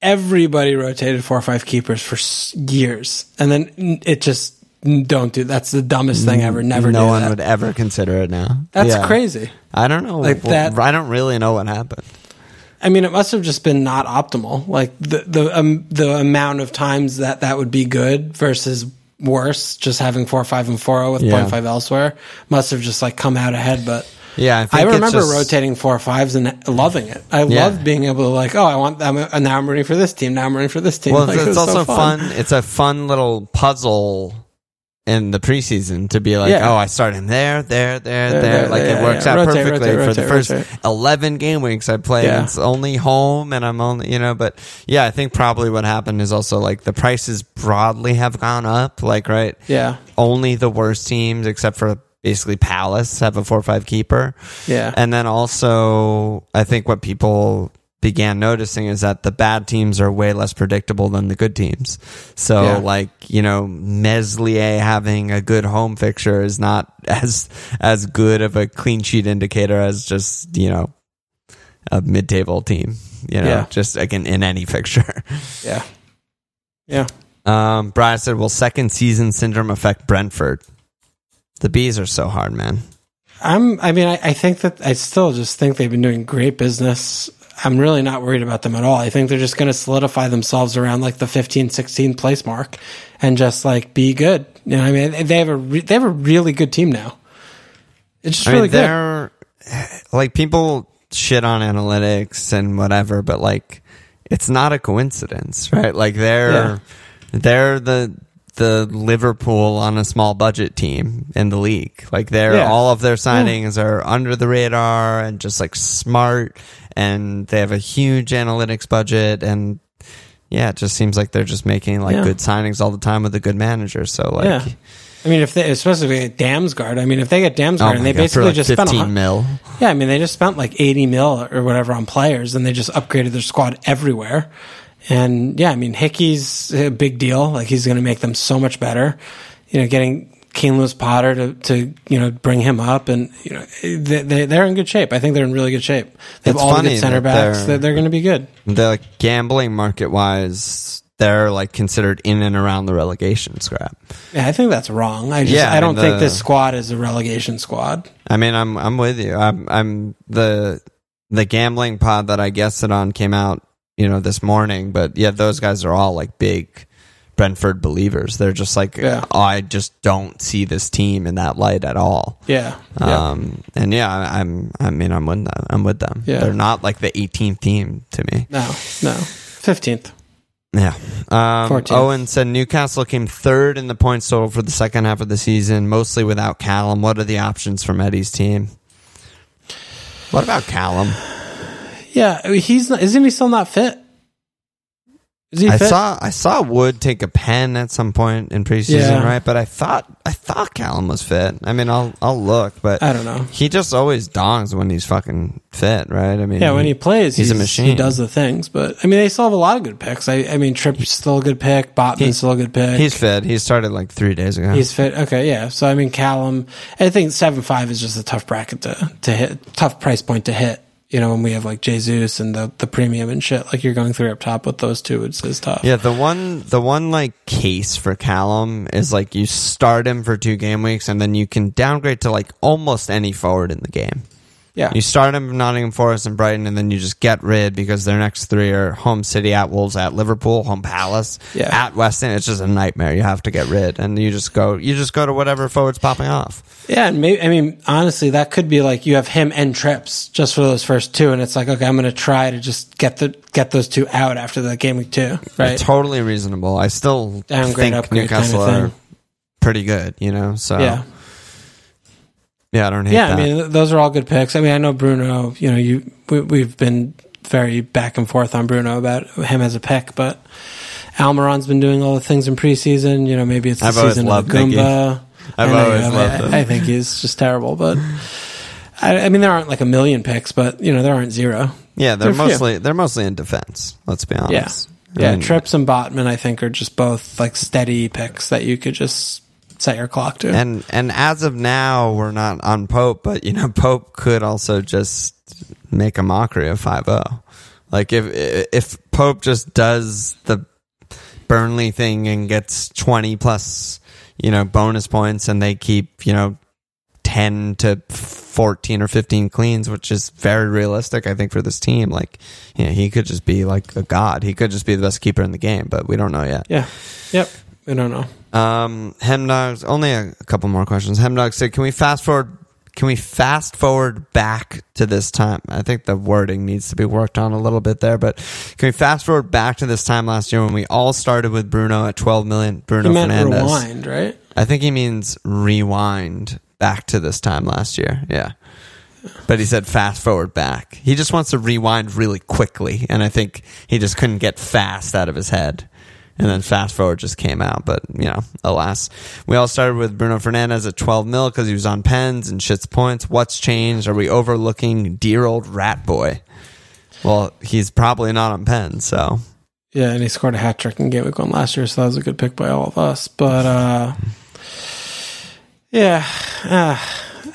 everybody rotated four or five keepers for years, and then it just don't do. That's the dumbest thing ever. Never no one that. would ever consider it now. That's Yeah. crazy. I don't know. Like that- I don't really know what happened. I mean, it must have just been not optimal. Like the the um, the amount of times that that would be good versus worse, just having four five and four zero with Yeah. point five elsewhere must have just like come out ahead. But Yeah, I, I, remember just- rotating four fives and loving it. I Yeah. loved being able to like, oh, I want that. And now I'm rooting for this team. Now I'm rooting for this team. Well, Like, it's, it's was so also fun. It's a fun little puzzle in the preseason to be like, Yeah. oh, I start him there, there, there, there. there, like yeah, it works yeah. out Rotate, perfectly rotate, for the first rotate. eleven game weeks I play. It's only home, and I'm only, you know. But yeah, I think probably what happened is also like the prices broadly have gone up. Like right, Yeah. only the worst teams, except for basically Palace, have a four or five keeper. Yeah. And then also, I think what people began noticing is that the bad teams are way less predictable than the good teams. So, Yeah. like, you know, Meslier having a good home fixture is not as as good of a clean sheet indicator as just, you know, a mid table team. You know, Yeah. just again in any fixture. Yeah. Yeah. Um, Brian said, "Will second season syndrome affect Brentford?" The bees are so hard, man. I'm, I mean, I, I think that I still just think they've been doing great business. I'm really not worried about them at all. I think they're just going to solidify themselves around like the 15, 16 place mark and just like be good. You know, what I mean, they have a, re- they have a really good team now. It's just I really mean, good. they're like people shit on analytics and whatever, but like it's not a coincidence, right? Like they're Yeah. they're the the Liverpool on a small budget team in the league. Like they're Yeah. all of their signings are under the radar and just like smart and they have a huge analytics budget and yeah, it just seems like they're just making like Yeah. good signings all the time with a good manager. So like yeah. I mean, if they, especially if they get Damsgaard, I mean, if they get Damsgaard oh and they God, basically like, just spent a 15 mil. Yeah, I mean, they just spent like 80 mil or whatever on players and they just upgraded their squad everywhere. And yeah, I mean, Hickey's a big deal. Like he's going to make them so much better. You know, getting Keane Lewis Potter to, to, you know, bring him up and, you know, they, they, they're in good shape. I think they're in really good shape. They have It's all good center backs. they're- They're, they're going to be good. the gambling market wise they're like considered in and around the relegation scrap. Yeah, I think that's wrong. I just Yeah, I don't the- think this squad is a relegation squad. I mean, I'm I'm with you. I'm I'm the the gambling pod that I guessed it on came out, you know, this morning. But yeah, those guys are all like big Brentford believers. They're just like, Yeah. "Oh, I just don't see this team in that light at all. Yeah. yeah. Um, and yeah, I- I'm I mean I'm with them. I'm with them. Yeah. They're not like the 18th team to me. no, no. 15th. Yeah. Um, 14th. Owen said Newcastle came third in the points total for the second half of the season, mostly without Callum. What are the options from Eddie's team? What about Callum? Yeah, he's not, isn't he still not fit? I fit? saw I saw Wood take a pen at some point in preseason, Yeah. right? But I thought I thought Callum was fit. I mean, I'll I'll look, but I don't know. he just always dongs when he's fucking fit, right? I mean, Yeah, when he plays, he's he's, a machine. He does the things, but I mean, they still have a lot of good picks. I, I mean, Tripp's still a good pick. Botman's He- still a good pick. he's fit. He started like three days ago. He's fit. Okay, yeah. So I mean, Callum. I think seven five is just a tough bracket to to hit, tough price point to hit. You know, when we have like Jesus and the the premium and shit, like you're going through up top with those two, it's, it's tough. Yeah, the one the one like case for Callum is like you start him for two game weeks and then you can downgrade to like almost any forward in the game. Yeah, You start them in Nottingham Forest and Brighton and then you just get rid because their next three are home City at Wolves at Liverpool, home Palace, Yeah. at West Ham. It's just a nightmare. You have to get rid and you just go you just go to whatever forward's popping off. yeah. And maybe I mean, honestly, that could be like you have him and Trips just for those first two, and it's like okay, I'm going to try to just get the get those two out after the game week two, right? Totally reasonable. I still Downgrade, think Newcastle kind of are pretty good, you know. So Yeah. Yeah, I don't hate Yeah, that. I mean, those are all good picks. I mean, I know Bruno. You know, you we, we've been very back and forth on Bruno about him as a pick, but Almiron's been doing all the things in preseason. You know, maybe it's the I've season of the. Goomba. I've I know always have. loved I, him. I think he's just terrible, but I, I mean, there aren't like a million picks, but you know, there aren't zero. Yeah, they're you. mostly they're mostly in defense. Let's be Yeah, honest. yeah. I mean, Trips and Botman, I think, are just both like steady picks that you could just set your clock to. and and as of now, we're not on Pope, but you know, Pope could also just make a mockery of 5-0. Like if if Pope just does the Burnley thing and gets twenty plus, you know, bonus points, and they keep you know ten to fourteen or fifteen cleans, which is very realistic, I think, for this team. Like, yeah, he could just be like a god. He could just be the best keeper in the game, but we don't know yet. yeah, yep. I don't know. Um, Hemdogs. Only a, a couple more questions. Hemdog said, "Can we fast forward? Can we fast forward back to this time? I think the wording needs to be worked on a little bit there, but can we fast forward back to this time last year when we all started with Bruno at 12 million? Bruno He meant Fernandes. rewind, right? I think he means rewind back to this time last year. Yeah. But he said fast forward back. He just wants to rewind really quickly. And I think he just couldn't get fast out of his head. And then fast forward just came out. But, you know, alas. We all started with Bruno Fernandes at 12 mil because he was on pens and shits points. What's changed? Are we overlooking dear old rat boy? Well, he's probably not on pens, so. Yeah, and he scored a hat trick in game week one last year, so that was a good pick by all of us. But uh, yeah, uh,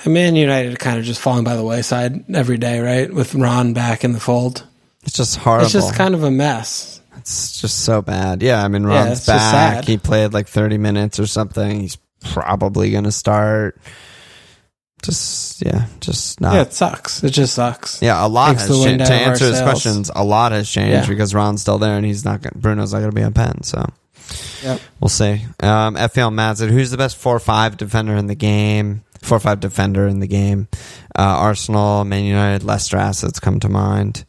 Man United kind of just falling by the wayside every day, right? With Ron back in the fold, It's just horrible. it's just kind of a mess. It's just so bad. Yeah, I mean, Ron's just back. He played like 30 minutes or something. He's probably going to start. Just, yeah, just not. Yeah, Yeah, it sucks. It just sucks. Yeah, a lot Takes has changed. To out of our answer his questions, a lot has changed Yeah. because Ron's still there and he's not Gonna, Bruno's not going to be on pen. So Yep. we'll see. Um, FPL Matt said, who's the best 4 5 defender in the game? 4 5 defender in the game. Uh, Arsenal, Man United, Leicester assets come to mind.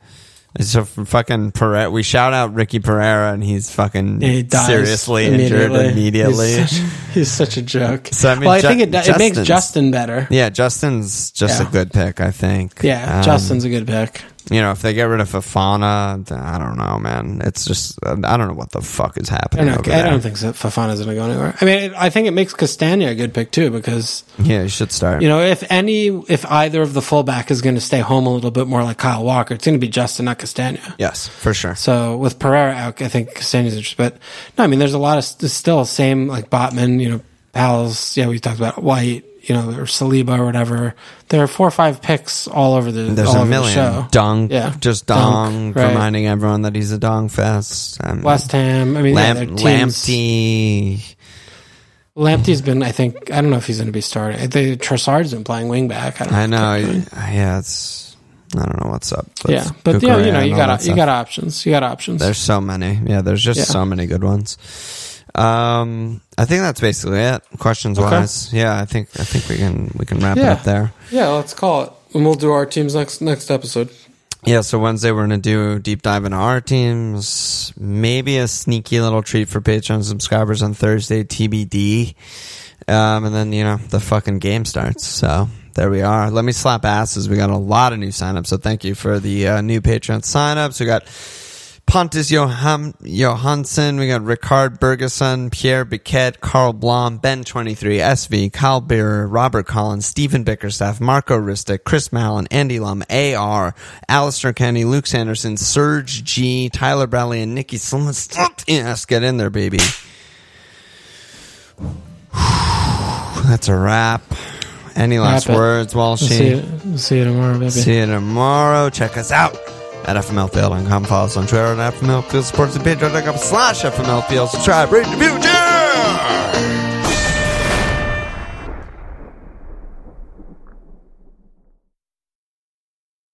So from fucking Pereira, we shout out Ricky Pereira and he's fucking He seriously injured immediately. He's such, he's such a joke. So, I mean, well, I Ju- think it, it makes Justin better. yeah, Justin's just Yeah. a good pick, I think. Yeah, Um, Justin's a good pick. You know, if they get rid of Fofana, I don't know, man. It's just I don't know what the fuck is I happening. don't, over I don't think so. Fofana's going to go anywhere. I mean, it, I think it makes Castagna a good pick too because Yeah, you should start. You know, if any, if either of the fullback is going to stay home a little bit more like Kyle Walker, it's going to be Justin, not Castagna. yes, for sure. So with Pereira out, I think Castagna's interested. But no, I mean, there's a lot of still same like Botman, you know, Pals. Yeah, we talked about White. You know, or Saliba or whatever. There are four or five picks all over the. There's a million. The show. Dong, Yeah. just Dunk, Dong, right. reminding everyone that he's a Dong fest. Um, West Ham. I mean, yeah, Lamp, teams- Lamptey. Lamptey's been. I think. I don't know if he's going to be starting. Think Trossard's been playing wing back. I, I know. Yeah, it's. I don't know what's up. with Yeah, but yeah, you know, you got you stuff. got options. You got options. There's so many. Yeah, there's just Yeah. so many good ones. Um, I think that's basically it. Questions Okay. wise, yeah, I think I think we can we can wrap it up there. yeah, let's call it, and we'll do our teams next next episode. Yeah, so Wednesday we're gonna do a deep dive into our teams. Maybe a sneaky little treat for Patreon subscribers on Thursday, TBD. Um, and then you know the fucking game starts. So there we are. Let me slap asses. We got a lot of new signups. So thank you for the uh, new Patreon signups. We got Pontus Johan, Johansson, we got Ricard Bergeson, Pierre Biquet, Carl Blom, Ben23, SV, Kyle Beerer, Robert Collins, Stephen Bickerstaff, Marco Ristic, Chris Mallon, Andy Lum, AR, Alistair Kenny, Luke Sanderson, Serge G, Tyler Bradley, and Nikki Slimas. Yes, get in there, baby. That's a wrap. Any last Wrap it. words, Walshy? We'll see you, see you tomorrow, baby. See you tomorrow. Check us out at FMLfield.com. Follow us on Twitter at FMLfield. Support us at patreon.com slash FMLfield. Subscribe, rate, review, cheers!